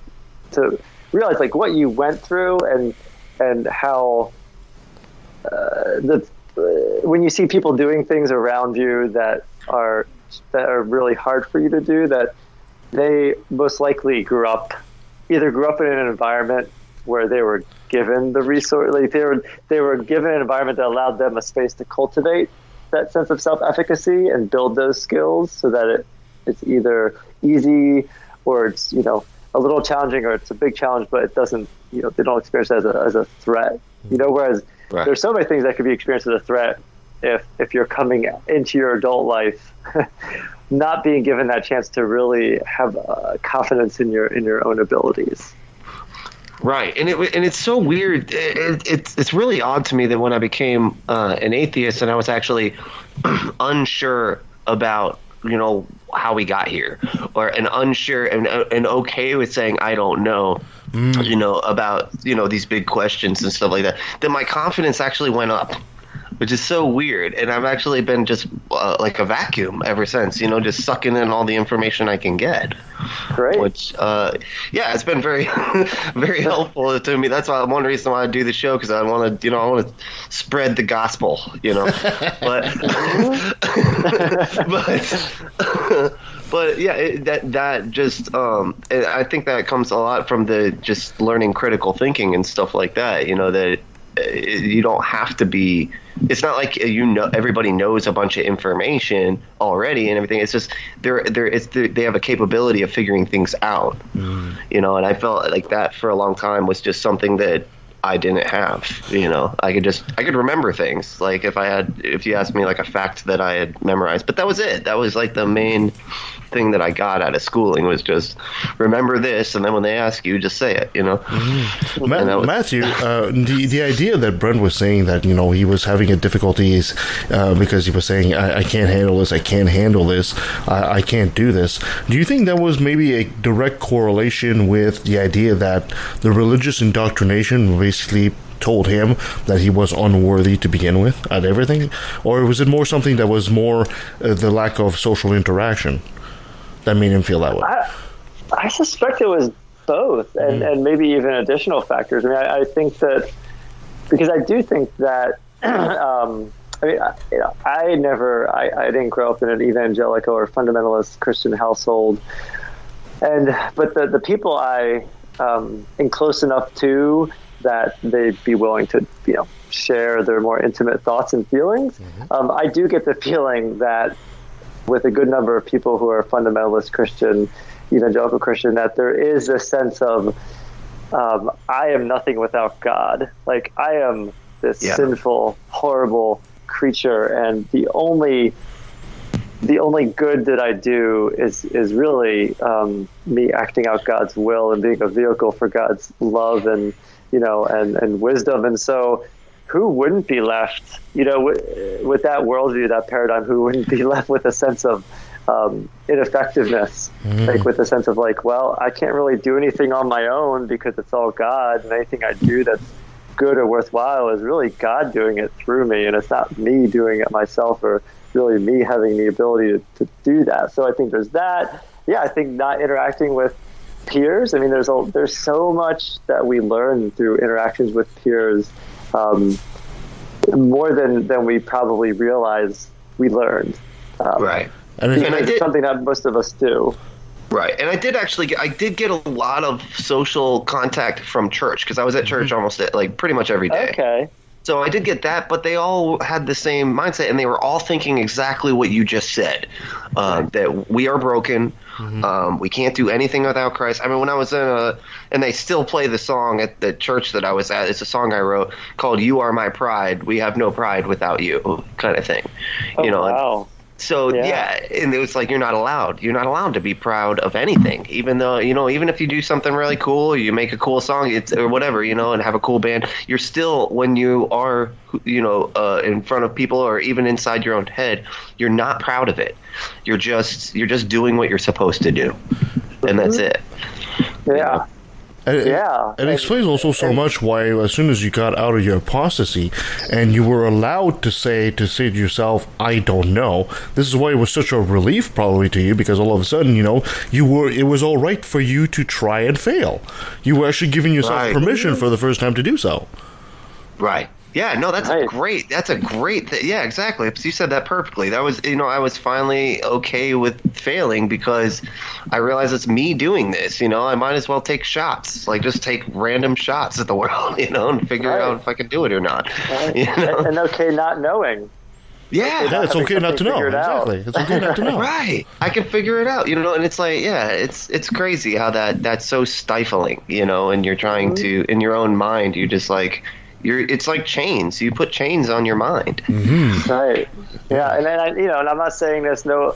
to realize like what you went through and and how uh, the uh, when you see people doing things around you that are that are really hard for you to do that they most likely grew up either grew up in an environment where they were given the resource like they were they were given an environment that allowed them a space to cultivate that sense of self-efficacy and build those skills so that it it's either easy or it's you know a little challenging or it's a big challenge but it doesn't you know they don't experience it as a, as a threat you know whereas Right. there's so many things that could be experienced as a threat if if you're coming into your adult life not being given that chance to really have uh, confidence in your in your own abilities. Right, and it and it's so weird. It, it, it's it's really odd to me that when I became uh, an atheist and I was actually unsure about you know how we got here, or an unsure and and okay with saying I don't know, mm. you know about you know these big questions and stuff like that. Then my confidence actually went up. Which is so weird, and I've actually been just uh, like a vacuum ever since. You know, just sucking in all the information I can get Great. which uh, yeah it's been very very helpful to me that's why one reason why i do the show because i want to you know i want to spread the gospel you know but but but yeah it, that that just um i think that comes a lot from the just learning critical thinking and stuff like that you know that uh, you don't have to be it's not like uh, you know everybody knows a bunch of information already and everything. It's just they're they're it's they have a capability of figuring things out. You know and i felt like that for a long time was just something that i didn't have you know. I could just i could remember things. Like if i had if you asked me like a fact that i had memorized but that was it. That was like the main thing that i got out of schooling was just remember this and then when they ask you just say it you know? Ma- And that was- Matthew, uh, the the idea that Brent was saying that you know he was having a difficulties uh, because he was saying I, I can't handle this, I can't handle this, I, I can't do this. Do you think that was maybe a direct correlation with the idea that the religious indoctrination basically told him that he was unworthy to begin with at everything, or was it more something that was more uh, the lack of social interaction that made him feel that way? I, I suspect it was both, and, and maybe even additional factors. I mean, I, I think that because I do think that. um, I mean, I, you know, I never, I, I didn't grow up in an evangelical or fundamentalist Christian household, and but the the people I um, am close enough to that they'd be willing to, you know, share their more intimate thoughts and feelings. Um, I do get the feeling that with a good number of people who are fundamentalist Christian, evangelical Christian, that there is a sense of um, I am nothing without God. Like I am this Yeah. sinful, horrible creature, and the only the only good that I do is is really um, me acting out God's will and being a vehicle for God's love and you know and and wisdom. And so, who wouldn't be left, you know, with, with that worldview, that paradigm? Who wouldn't be left with a sense of um, ineffectiveness, like with a sense of like, well, I can't really do anything on my own because it's all God, and anything I do that's good or worthwhile is really God doing it through me, and it's not me doing it myself or really me having the ability to, to do that. So I think there's that. Yeah, I think not interacting with peers. I mean, there's a, there's so much that we learn through interactions with peers, um, more than than we probably realize we learned. Um, right And it- because I it's did- something that most of us do. Right, and I did actually get, I did get a lot of social contact from church because I was at church almost like pretty much every day. Okay. So I did get that, but they all had the same mindset, and they were all thinking exactly what you just said: uh, that we are broken, um, we can't do anything without Christ. I mean, when I was in a, and they still play the song at the church that I was at. It's a song I wrote called "You Are My Pride." We have no pride without you, kind of thing. Oh, you know, wow. So Yeah. yeah. and it was like you're not allowed. You're not allowed to be proud of anything, even though you know, even if you do something really cool, you make a cool song, it's or whatever, you know, and have a cool band. You're still when you are, you know, uh, in front of people or even inside your own head, you're not proud of it. You're just you're just doing what you're supposed to do, and that's it. Yeah. And it- Yeah, It, and- explains also so much why, as soon as you got out of your apostasy and you were allowed to say to say to yourself, "I don't know," this is why it was such a relief probably to you because all of a sudden, you know, you were it was all right for you to try and fail. You were actually giving yourself Right. permission for the first time to do so. Right. Yeah, no, that's Right. great. That's a great thing. Yeah, exactly. You said that perfectly. That was, you know, I was finally okay with failing because I realized it's me doing this. You know, I might as well take shots, like just take random shots at the world, you know, and figure Right. out if I can do it or not. You know? and okay, not knowing. Yeah. Yeah, it's okay not to something know. figured out. Exactly, it's okay not to know. Right, I can figure it out, you know, and it's like, yeah, it's it's crazy how that that's so stifling, you know, and you're trying mm-hmm. to in your own mind, you just like you're it's like chains. You put chains on your mind. Right. Yeah, and then I, you know, and I'm not saying there's no,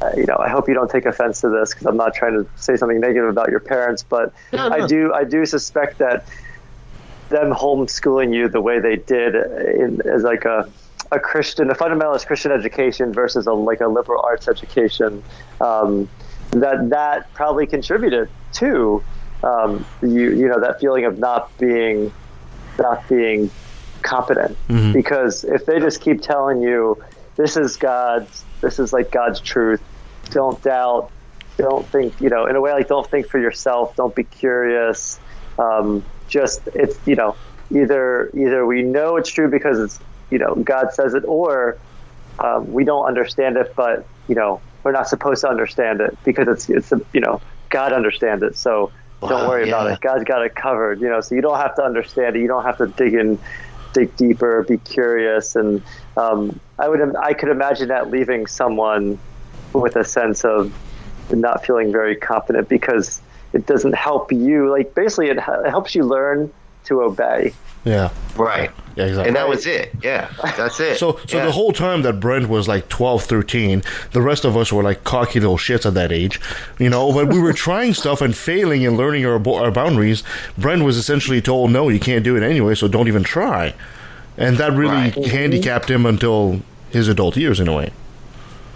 uh, you know, I hope you don't take offense to this because I'm not trying to say something negative about your parents, but No, no. I do, I do suspect that them homeschooling you the way they did in, as like a a Christian, a fundamentalist Christian education versus a like a liberal arts education, um, that that probably contributed to um, you you know that feeling of not being not being competent. Because if they just keep telling you this is God's this is like God's truth don't doubt don't think you know in a way like don't think for yourself don't be curious um, just it's you know either either we know it's true because it's you know God says it or um, we don't understand it but you know we're not supposed to understand it because it's it's a, you know God understands it. So don't Wow, worry about it. God's got it covered you know so you don't have to understand it. You don't have to dig in dig deeper be curious. And um, I would I could imagine that leaving someone with a sense of not feeling very confident because it doesn't help you. Like basically it, it helps you learn to obey Yeah, Right. yeah, exactly. And that was it. Yeah, that's it. So, so Yeah. the whole time that Brent was like 12, 13, the rest of us were like cocky little shits at that age, you know. But we were trying stuff and failing and learning our, our boundaries. Brent was essentially told, "No, you can't do it anyway, so don't even try," and that really Right. handicapped him until his adult years, in a way.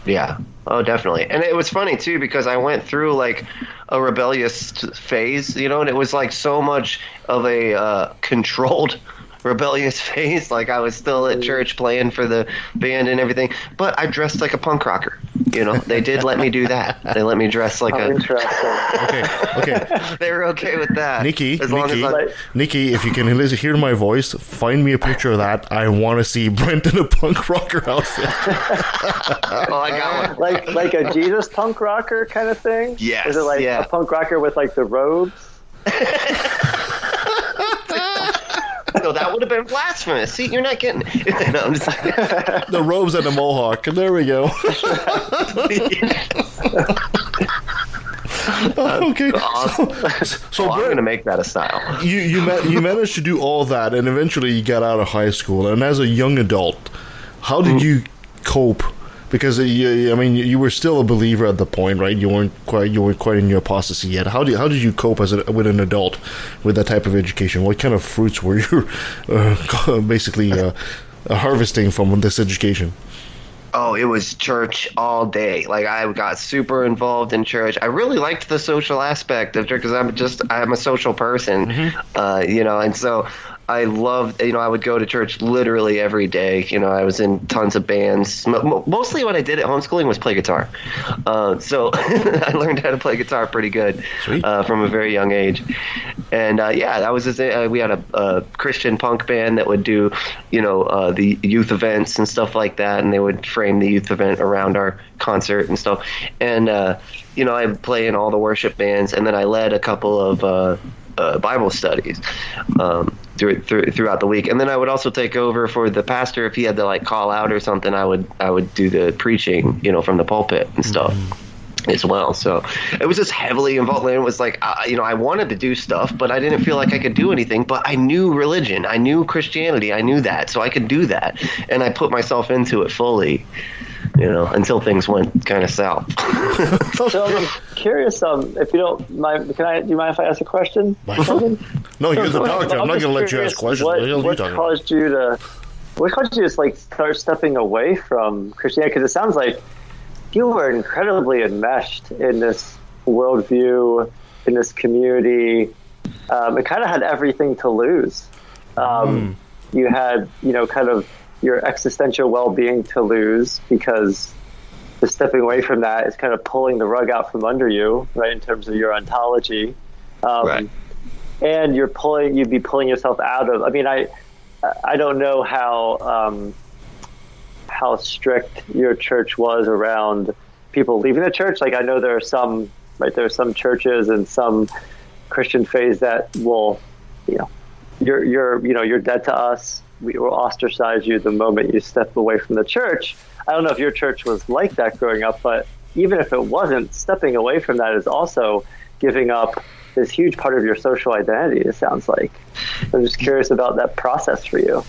Yeah. Oh, definitely. And it was funny too because I went through like a rebellious phase, you know, and it was like so much of a uh, controlled rebellious phase. Like I was still at church playing for the band and everything, but I dressed like a punk rocker. You know, they did let me do that. They let me dress like oh, a. interesting Okay, okay, They were okay with that. Nikki, as long Nikki, as I, Nikki, if you can hear my voice, find me a picture of that. I want to see Brent in a punk rocker outfit. oh, I got one. like like a Jesus punk rocker kind of thing Yes, is it like yeah. a punk rocker with like the robes No, that would have been blasphemous. See, you're not getting. no, I'm just. the robes and the mohawk. There we go. okay. Awesome. So, Oh, I'm gonna make that a style. you you ma- you managed to do all that, and eventually you got out of high school. And as a young adult, how did mm. you cope? Because uh, you, I mean, you were still a believer at the point, right? You weren't quite you weren't quite in your apostasy yet. How did how did you cope as a, with an adult with that type of education? What kind of fruits were you uh, basically uh, harvesting from this education? Oh, it was church all day. Like I got super involved in church. I really liked the social aspect of church because I'm just I'm a social person, uh, you know, and so I loved, you know, I would go to church literally every day. You know, I was in tons of bands. Mo- mo- Mostly what I did at homeschooling was play guitar. Uh, so I learned how to play guitar pretty good uh, from a very young age. And uh, yeah, that was just, uh, we had a, a Christian punk band that would do, you know, uh, the youth events and stuff like that, and they would frame the youth event around our concert and stuff. And uh, you know, I would play in all the worship bands, and then I led a couple of uh, Bible studies um, through, through, throughout the week. And then I would also take over for the pastor if he had to like call out or something. I would I would do the preaching, you know, from the pulpit and stuff as well. So it was just heavily involved. And it was like, uh, you know, I wanted to do stuff, but I didn't feel like I could do anything. But I knew religion, I knew Christianity, I knew that, so I could do that, and I put myself into it fully. You know, until things went kind of south. So I'm curious, um, if you don't mind, can I? Do you mind if I ask a question? No, you're the doctor. I'm not going to let you ask questions. What, What the hell are you what talking about? caused you to? What caused you to just like start stepping away from Christianity? Because it sounds like you were incredibly enmeshed in this worldview, in this community. Um, it kind of had everything to lose. Um, You had, you know, kind of your existential well-being to lose because the stepping away from that is kind of pulling the rug out from under you, right? In terms of your ontology, um, Right. and you're pulling, you'd be pulling yourself out of. I mean, I, I don't know how um, how strict your church was around people leaving the church. Like I know there are some, right? There are some churches and some Christian faiths that will, you know, you're you're you know you're dead to us. We will ostracize you the moment you step away from the church. I don't know if your church was like that growing up, but even if it wasn't, stepping away from that is also giving up this huge part of your social identity. It sounds like. I'm just curious about that process for you.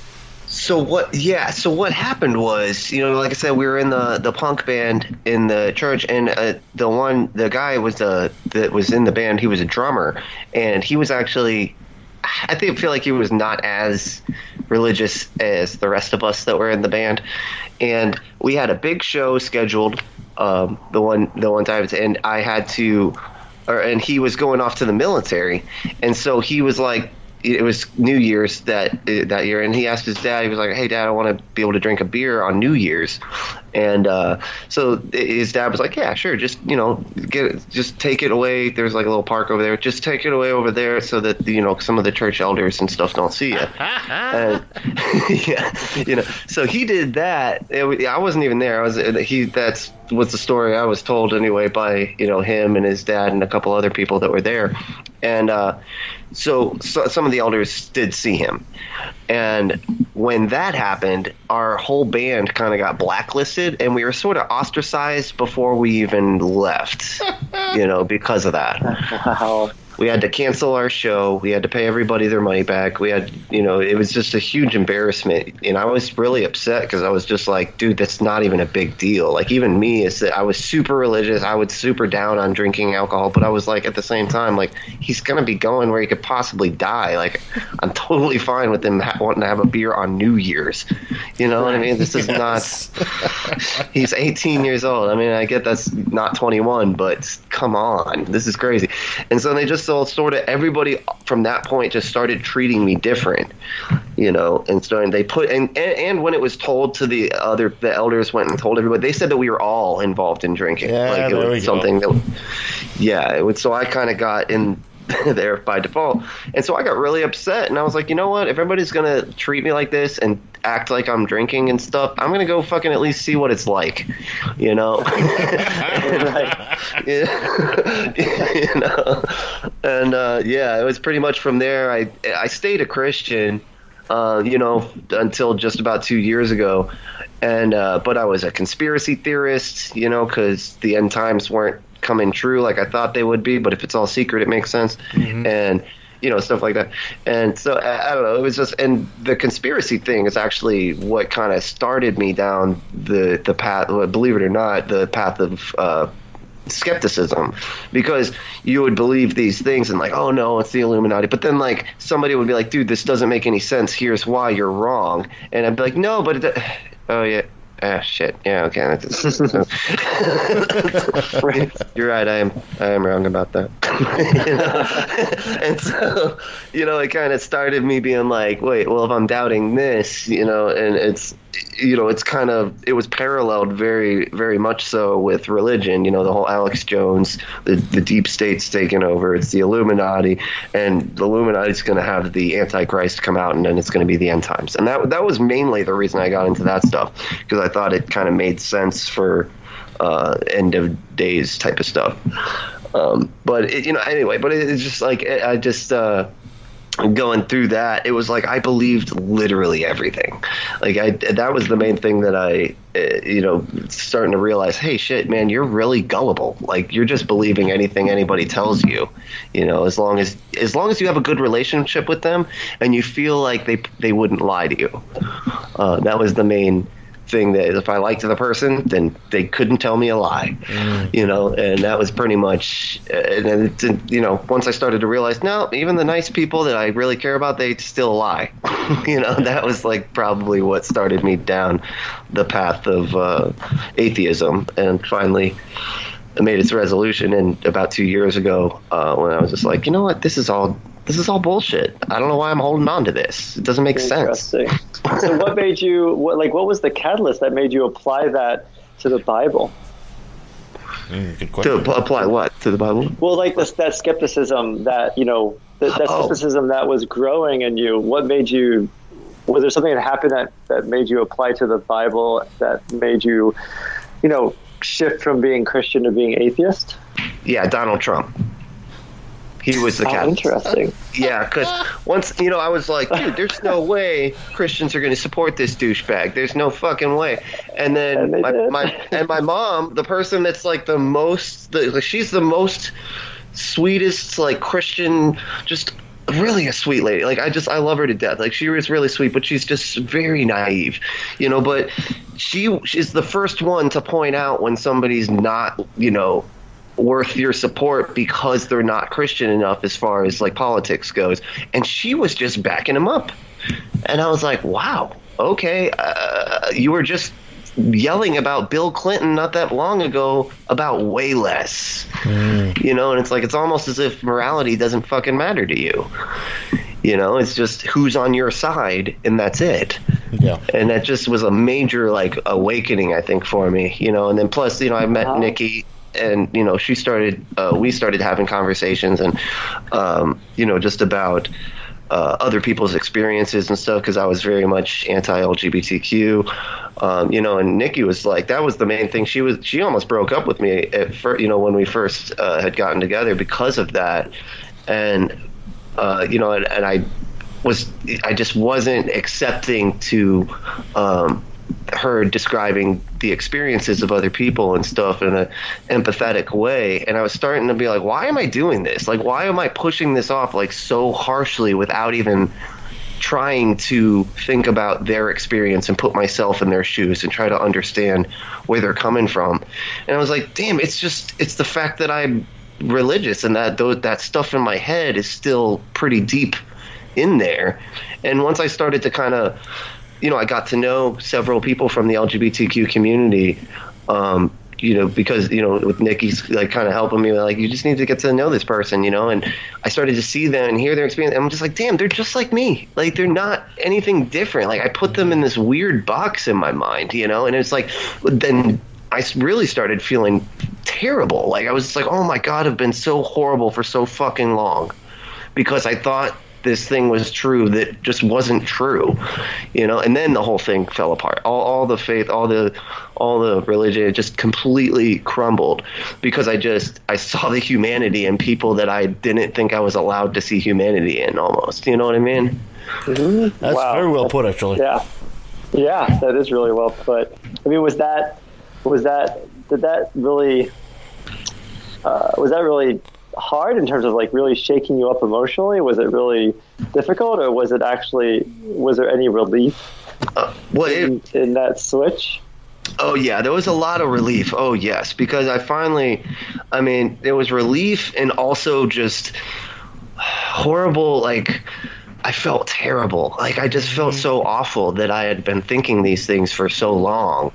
So what? Yeah. So what happened was, you know, like I said, we were in the the punk band in the church, and uh, the one, the guy was the that was in the band. He was a drummer, and he was actually, I think, feel like he was not as religious as the rest of us that were in the band, and we had a big show scheduled. Um, the one the one time, and I had to, or and he was going off to the military, and so he was like it was New Year's that uh, that year, and he asked his dad. He was like, "Hey, Dad, I want to be able to drink a beer on New Year's," and uh, so his dad was like, "Yeah, sure, just you know, get it, just take it away. There's like a little park over there. Just take it away over there, so that you know some of the church elders and stuff don't see it." and, yeah, you know, so he did that. It, I wasn't even there. I was he. That's was the story I was told anyway by you know him and his dad and a couple other people that were there, and. uh so, so some of the elders did see him and when that happened our whole band kind of got blacklisted and we were sort of ostracized before we even left you know because of that Wow. We had to cancel our show. We had to pay everybody their money back. We had you know it was just a huge embarrassment. And i was really upset because i was just like dude that's not even a big deal. Like even me is that i was super religious. I was super down on drinking alcohol. But i was like at the same time like he's gonna be going where he could possibly die. Like i'm totally fine with him ha- wanting to have a beer on new year's. You know what i mean? This is not he's 18 years old. I mean, I get that's not 21, but come on, this is crazy. And so they just all sort of everybody from that point just started treating me different, you know. And starting they put and, and and when it was told to the other the elders went and told everybody, they said that we were all involved in drinking. Yeah, like it was we go. something that, yeah. It so I kind of got in. there by default. And so i got really upset and i was like you know what? If everybody's gonna treat me like this and act like i'm drinking and stuff i'm gonna go fucking at least see what it's like you know? Yeah. you know? And uh, yeah it was pretty much from there. I i stayed a christian uh, you know until just about two years ago. And uh, but i was a conspiracy theorist you know because the end times weren't coming true like i thought they would be but if it's all secret it makes sense. And you know stuff like that. And so I, I don't know it was just and the conspiracy thing is actually what kind of started me down the the path believe it or not the path of uh skepticism. Because you would believe these things and like oh no it's the illuminati. But then like somebody would be like dude this doesn't make any sense. Here's why you're wrong. And i'd be like no but it, oh yeah Ah, shit. Yeah, okay. That's- You're right. I am. I am wrong about that. you know? and so, you know, it kind of started me being like, wait, well, if I'm doubting this, you know, and it's, you know, it's kind of, it was paralleled very, very much so with religion. You know, the whole Alex Jones, the the deep state's taking over. It's the Illuminati, and the Illuminati's going to have the Antichrist come out, and then it's going to be the end times. And that that was mainly the reason I got into that stuff because I thought it kind of made sense for uh, end of days type of stuff. Um, but it, you know, anyway, but it, it's just like I just uh, going through that. It was like I believed literally everything. Like I, that was the main thing that I, uh, you know, starting to realize. Hey, shit, man, you're really gullible. Like you're just believing anything anybody tells you. You know, as long as as long as you have a good relationship with them and you feel like they they wouldn't lie to you. Uh, that was the main thing that if I liked the person, then they couldn't tell me a lie, you know, and that was pretty much, uh, and then it, you know, once I started to realize, no, even the nice people that I really care about, they still lie, you know, that was like probably what started me down the path of uh, atheism, and finally. I made its resolution, and about two years ago, uh, when I was just like, you know what, this is all this is all bullshit. I don't know why I'm holding on to this. It doesn't make sense. Interesting. so, what made you? What, like, what was the catalyst that made you apply that to the Bible? Mm, good To question. ap- apply what to the Bible? Well, like this, that skepticism that you know, that, that Oh. skepticism that was growing in you. What made you? Was there something that happened that that made you apply to the Bible? That made you, you know, shift from being Christian to being atheist? Yeah, Donald Trump. He was the Oh, catalyst. interesting. Yeah, because once you know, I was like, dude, there's no way Christians are going to support this douchebag. There's no fucking way. And then And my, my and my mom, the person that's like the most, the, like, she's the most sweetest like Christian, just really a sweet lady. Like I just I love her to death. Like she was really sweet, but she's just very naive, you know. But she she's the first one to point out when somebody's not, you know, worth your support because they're not Christian enough as far as like politics goes. And she was just backing him up. And I was like, wow, okay, uh, you were just yelling about Bill Clinton not that long ago about way less. You know, and it's like it's almost as if morality doesn't fucking matter to you. You know, it's just who's on your side and that's it Yeah. and that just was a major like awakening i think for me you know and then plus you know i met Wow. nikki and you know she started uh, we started having conversations and um, you know just about uh, other people's experiences and stuff because i was very much anti-lgbtq um, you know and nikki was like that was the main thing. She was she almost broke up with me at first you know when we first uh, had gotten together because of that. And uh, you know and, and i was I just wasn't accepting to um, her describing the experiences of other people and stuff in a empathetic way. And I was starting to be like why am I doing this? Like why am I pushing this off like so harshly without even trying to think about their experience and put myself in their shoes and try to understand where they're coming from? And I was like damn it's just it's the fact that I'm religious and that that stuff in my head is still pretty deep in there. And once I started to kind of, you know, I got to know several people from the LGBTQ community. Um, you know, because you know, with Nikki's like kind of helping me, like you just need to get to know this person, you know. And I started to see them and hear their experience. And I'm just like, damn, they're just like me. Like they're not anything different. Like I put them in this weird box in my mind, you know. And it's like, then I really started feeling terrible. Like I was like, oh my god, I've been so horrible for so fucking long because I thought this thing was true that just wasn't true, you know. And then the whole thing fell apart. All, all the faith, all the, all the religion, it just completely crumbled because I just I saw the humanity in people that I didn't think I was allowed to see humanity in. Almost, you know what I mean? That's Wow. very well put, actually. Yeah, yeah, that is really well put. I mean, was that was that did that really uh, was that really hard in terms of like really shaking you up emotionally? Was it really difficult, or was it actually was there any relief Uh, well, it, in, in that switch? Oh yeah, there was a lot of relief. Oh yes, because I finally, I mean, there was relief and also just horrible. Like, I felt terrible. Like I just felt so awful that I had been thinking these things for so long.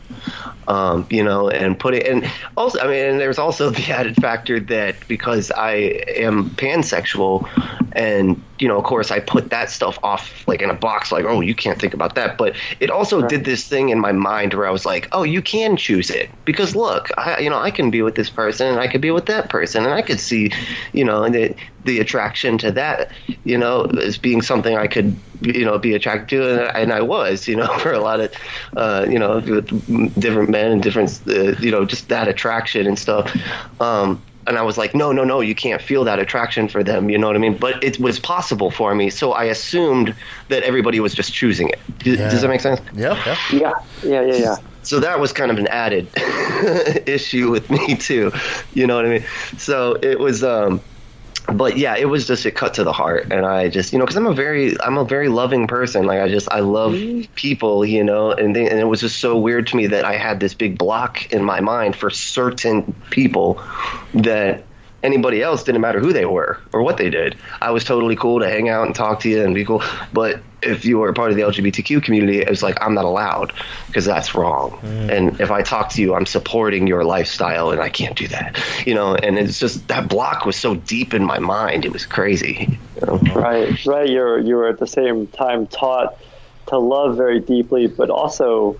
Um, you know, and put it and also I mean and there's also the added factor that because I am pansexual and you know, of course I put that stuff off like in a box like, oh, you can't think about that. But it also did this thing in my mind where I was like, oh, you can choose it. Because look, I you know, I can be with this person and I could be with that person and I could see, you know, the the attraction to that, you know, as being something I could, you know, be attracted to, and, and I was, you know, for a lot of, uh, you know, with different men and different, uh, you know, just that attraction and stuff. Um, and I was like, no, no, no, you can't feel that attraction for them. You know what I mean? But it was possible for me, so I assumed that everybody was just choosing it. Does, does that make sense? Yeah, yeah. Yeah, yeah, yeah, yeah. so that was kind of an added issue with me too you know what i mean so it was um but yeah it was just it cut to the heart. And i just you know because i'm a very i'm a very loving person. Like i just i love mm-hmm. people you know and, they, and it was just so weird to me that i had this big block in my mind for certain people that anybody else didn't matter who they were or what they did. I was totally cool to hang out and talk to you and be cool. But if you were part of the LGBTQ community, it was like I'm not allowed because that's wrong. Mm. And if I talk to you, I'm supporting your lifestyle, and I can't do that. You know, and it's just that block was so deep in my mind. It was crazy. You know? Right, right. You're you were at the same time taught to love very deeply, but also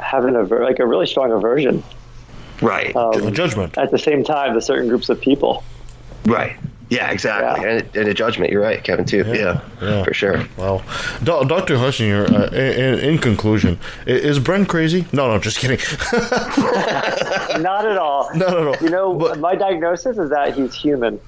having a like a really strong aversion Right. um, Judgment. at the same time to certain groups of people. right. Yeah, exactly. Yeah. And, and a judgment. You're right, Kevin. Too. Yeah. yeah. For sure. Well, Do- Dr. Hunsinger, uh, in, in conclusion, is Brent crazy? No, no, just kidding. Not at all. No, no, no. You know, But- my diagnosis is that he's human.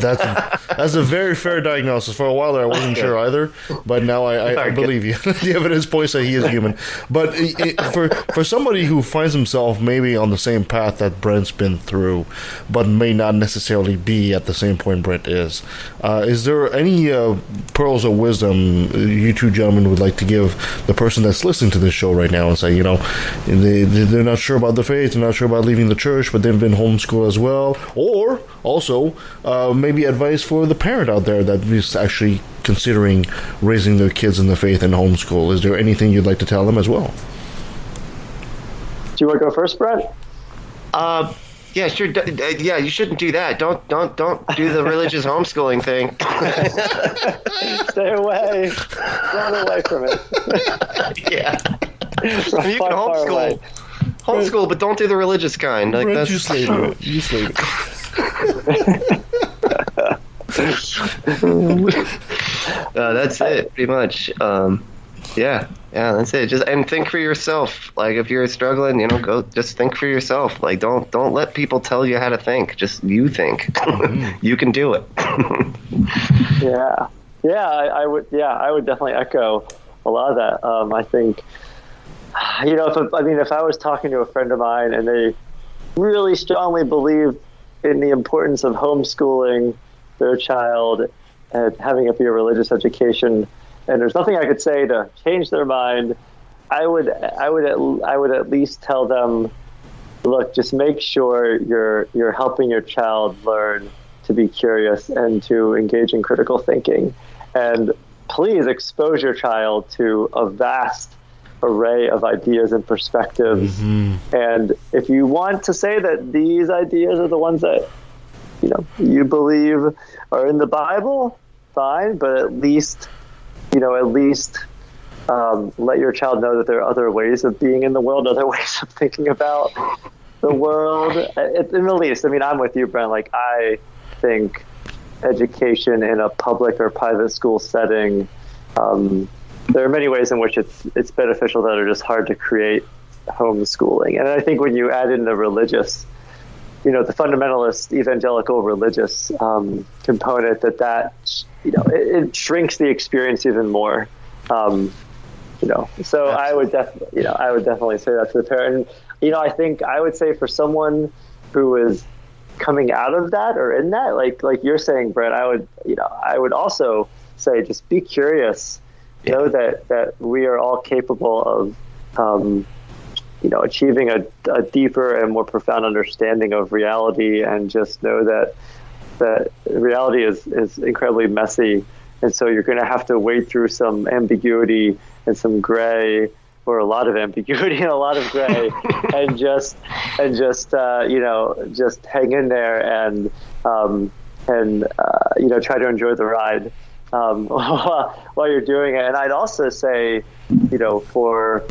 That's that's a very fair diagnosis. For a while there, I wasn't sure either, but now I, I, I believe you. the evidence points that he is human. But i i for for somebody who finds himself maybe on the same path that Brent's been through, but may not necessarily be at the same point Brent is, uh, is there any uh, pearls of wisdom you two gentlemen would like to give the person that's listening to this show right now and say, you know, they they're not sure about the faith, they're not sure about leaving the church, but they've been homeschooled as well, or also uh, maybe advice for the parent out there that is actually considering raising their kids in the faith and homeschool. Is there anything you'd like to tell them as well? Do you want to go first, Brent? Uh, yeah, sure. D- d- yeah, you shouldn't do that. Don't, don't, don't do the religious homeschooling thing. Stay away. Run away from it. yeah, Run you far, can homeschool, homeschool, but don't do the religious kind. Like Brent, that's you slayed it. You slayed it. uh, that's it, pretty much. Um, yeah, yeah, that's it. Just and think for yourself. Like if you're struggling, you know, go just think for yourself. Like don't don't let people tell you how to think. Just you think. you can do it. Yeah, yeah, I, I would. Yeah, I would definitely echo a lot of that. Um, I think, you know, if I mean, if I was talking to a friend of mine and they really strongly believe in the importance of homeschooling their child and having it be a religious education, and there's nothing I could say to change their mind, I would, I would, at, I would at least tell them, look, just make sure you're you're helping your child learn to be curious and to engage in critical thinking. And please expose your child to a vast array of ideas and perspectives. Mm-hmm. And if you want to say that these ideas are the ones that you know you believe are in the Bible, fine, but at least you know at least um, let your child know that there are other ways of being in the world, other ways of thinking about the world. At, in the least, I mean, I'm with you, Brent. Like I think education in a public or private school setting, um, there are many ways in which it's it's beneficial that are just hard to create homeschooling. And I think when you add in the religious, you know, the fundamentalist evangelical religious um, component, that that you know it, it shrinks the experience even more. Um, you know, so I would definitely, you know, I would definitely say that to the parent. And, you know, I think I would say for someone who is coming out of that or in that, like like you're saying, Brent, I would, you know, I would also say just be curious. Know that that we are all capable of, um, you know, achieving a, a deeper and more profound understanding of reality, and just know that that reality is is incredibly messy. And so you're going to have to wade through some ambiguity and some gray or a lot of ambiguity and a lot of gray and just and just uh, you know just hang in there and um, and uh, you know try to enjoy the ride um, while you're doing it. And I'd also say you know for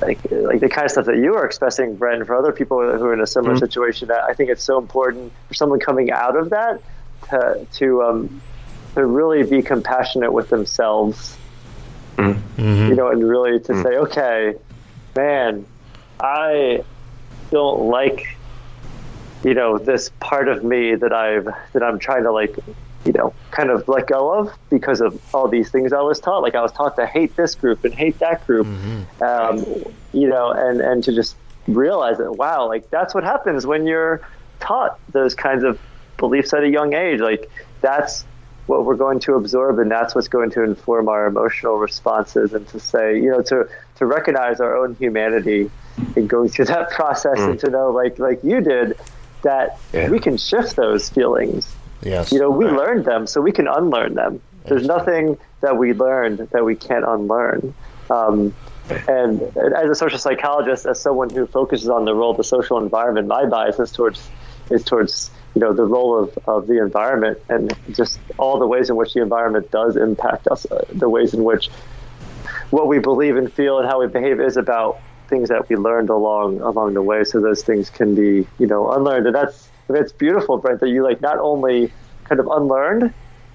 like like the kind of stuff that you are expressing, Brent, for other people who are in a similar mm-hmm. situation, I think it's so important for someone coming out of that to to um, to really be compassionate with themselves, mm-hmm. Mm-hmm. you know, and really to mm. say, okay, man, I don't like you know this part of me that I've that I'm trying to like you know kind of let go of because of all these things I was taught. Like I was taught to hate this group and hate that group, um, you know, and and to just realize that wow, like that's what happens when you're taught those kinds of beliefs at a young age. Like that's what we're going to absorb and that's what's going to inform our emotional responses and to say you know to to recognize our own humanity and going through that process and to know like like you did that Yeah. we can shift those feelings Yes. you know we learned them so we can unlearn them. There's nothing that we learned that we can't unlearn. Um, and as a social psychologist as someone who focuses on the role of the social environment my bias is towards is towards you know the role of, of the environment and just all the ways in which the environment does impact us uh, the ways in which what we believe and feel and how we behave is about things that we learned along along the way. So those things can be you know unlearned. And that's that's beautiful brent that you like not only kind of unlearned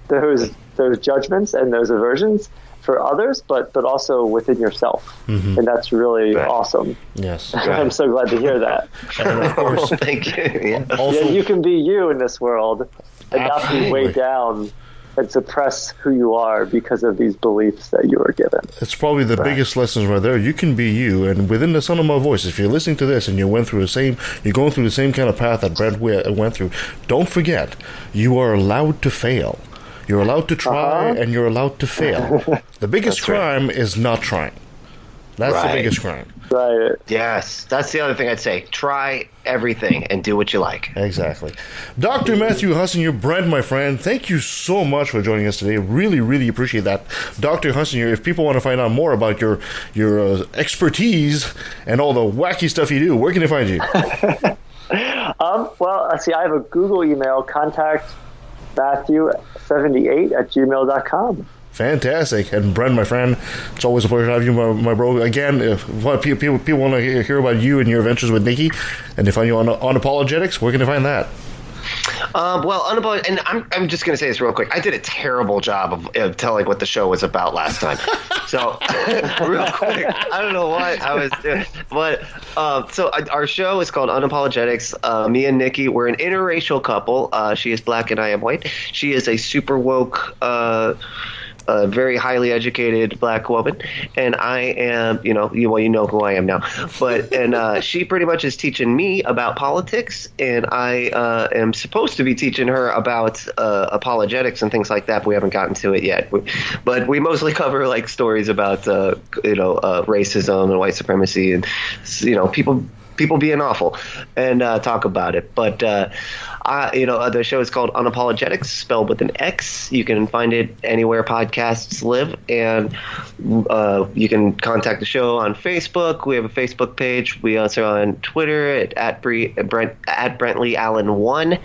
those those judgments and those aversions for others but but also within yourself mm-hmm. and that's really Right. awesome yes. i'm so glad to hear that And of course, Thank you. Yeah. also, yeah you can be you in this world and not be weighed down and suppress who you are because of these beliefs that you were given it's probably the biggest lessons right there. You can be you, and within the sound of my voice, if you're listening to this and you went through the same, you're going through the same kind of path that Brent went through. Don't forget, you are allowed to fail. You're allowed to try, Uh-huh. and you're allowed to fail. the biggest That's right. crime is not trying. That's the biggest crime. Right Yes, that's the other thing I'd say. Try everything and do what you like. Exactly. Dr. Matthew Husson, you're Brent, my friend. Thank you so much for joining us today. Really, really appreciate that. Dr. Husson, if people want to find out more about your your uh, expertise and all the wacky stuff you do, where can they find you? Um, well, let's see. I have a Google email, contact Matthew78 at gmail.com. Fantastic. And Brent, my friend, it's always a pleasure to have you, my, my bro. Again, if what people, people, people want to hear, hear about you and your adventures with Nikki, and they find you on, on Apologetics, where can they find that? Um, well, unapologetic, and I'm, I'm just going to say this real quick. I did a terrible job of, of telling what the show was about last time. so, real quick, I don't know what I was doing. But, uh, so uh, our show is called Unapologetix. Uh, me and Nikki, we're an interracial couple. Uh, she is black and I am white. She is a super woke, uh, a very highly educated black woman, and I am, you know, you well, you know who I am now, but and uh, she pretty much is teaching me about politics, and I uh, am supposed to be teaching her about uh, apologetics and things like that. But we haven't gotten to it yet. We, but we mostly cover like stories about, uh, you know, uh, racism and white supremacy, and you know, people people being awful and uh, talk about it. But uh, I, you know, uh, the show is called Unapologetix, spelled with an X. You can find it anywhere podcasts live, and uh, you can contact the show on Facebook. We have a Facebook page. We also are on Twitter at at, Bre- Brent at Brentley Allen one,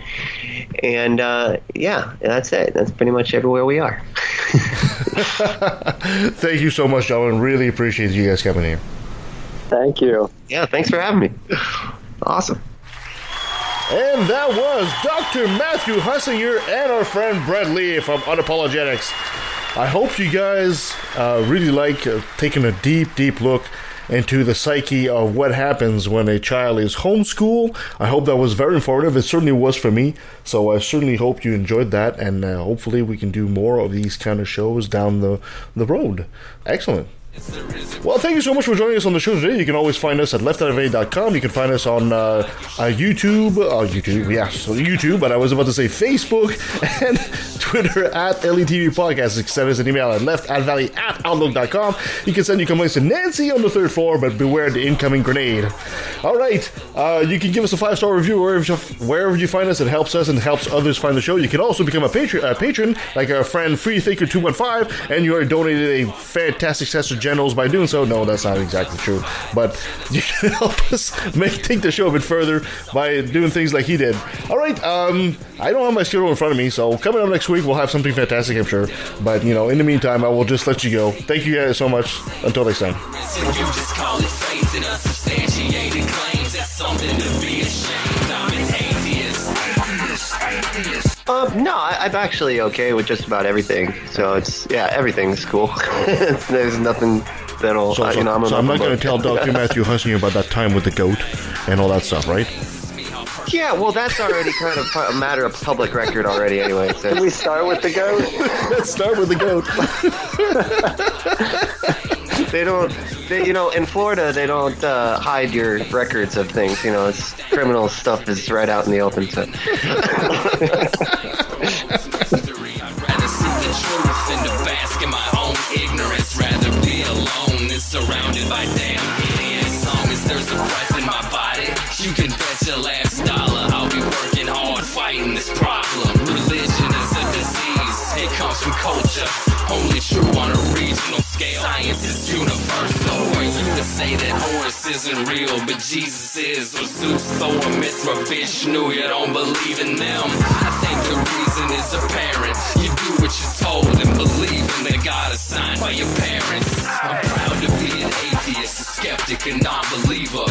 and uh, yeah, that's it. That's pretty much everywhere we are. Thank you so much, gentlemen. Really appreciate you guys coming here. Thank you. Yeah, thanks for having me. Awesome. And that was Dr. Matthew Hunsinger and our friend Brent Lee from Unapologetix. I hope you guys uh, really like uh, taking a deep, deep look into the psyche of what happens when a child is homeschooled. I hope that was very informative. It certainly was for me. So I certainly hope you enjoyed that, and uh, hopefully we can do more of these kind of shows down the the road. Excellent. Well, thank you so much for joining us on the show today. You can always find us at leftoutofA.com. You can find us on uh, YouTube, uh, YouTube, yeah, so YouTube, but I was about to say Facebook and Twitter at LETV Podcast. Send us an email at left at outlook.com. You can send your complaints to Nancy on the third floor, but beware the incoming grenade. All right, uh, you can give us a five star review wherever you, find us. It helps us and helps others find the show. You can also become a patron, a patron like our friend FreeThinker215, and you are donated a fantastic of generals by doing so. No, that's not exactly true, but you can help us make take the show a bit further by doing things like he did. All right, um, I don't have my schedule in front of me, so coming up next week we'll have something fantastic, I'm sure. But you know, in the meantime, I will just let you go. Thank you guys so much. Until next time. Um, no, I, I'm actually okay with just about everything. So it's yeah, everything's cool. There's nothing that'll So, uh, so, you know. I'm, so a- I'm not going to tell Dr. Matthew Husney about that time with the goat and all that stuff, right? Yeah, well, that's already kind of a matter of public record already. Anyway, so Can we start with the goat? Let's start with the goat. they don't. They, you know, in Florida, they don't uh, hide your records of things. You know, it's criminal stuff is right out in the open. So. Surrounded by damn idiots. As long as there's a breath in my body, you can bet your last dollar I'll be working hard fighting this problem. Religion is a disease, it comes from culture. Only true on a regional scale. Science is universal. For you to say that Horus isn't real, but Jesus is, or Zeus, Thor, Mithra, Vishnu, you don't believe in them. I think the reason is apparent. You do what you're told and believe in the God assigned by your parents. I'm proud to be an atheist, a skeptic, a non-believer,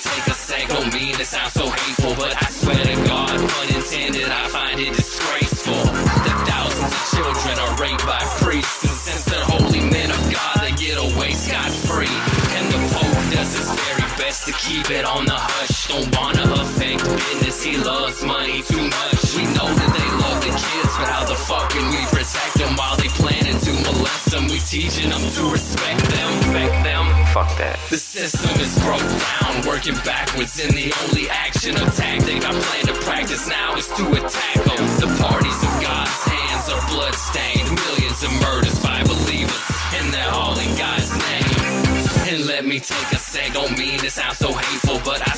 take a sec, don't mean to sound so hateful, but I swear to God, unintended, I find it disgraceful. That thousands of children are raped by priests, and since they're holy men of God, they get away scot free. And the Pope does his very best to keep it on the hush. Don't wanna affect business, he loves money too much. We know that they love the kids, but how the fuck can we protect them while they planning to molest them? We teaching them to respect them. Fuck that. The system is broke down, working backwards, and the only action or tactic I plan to practice now is to attack them. The parties of God's hands are bloodstained, millions of murders by believers, and they're all in God's name. And let me take a sec, don't mean to sound so hateful, but I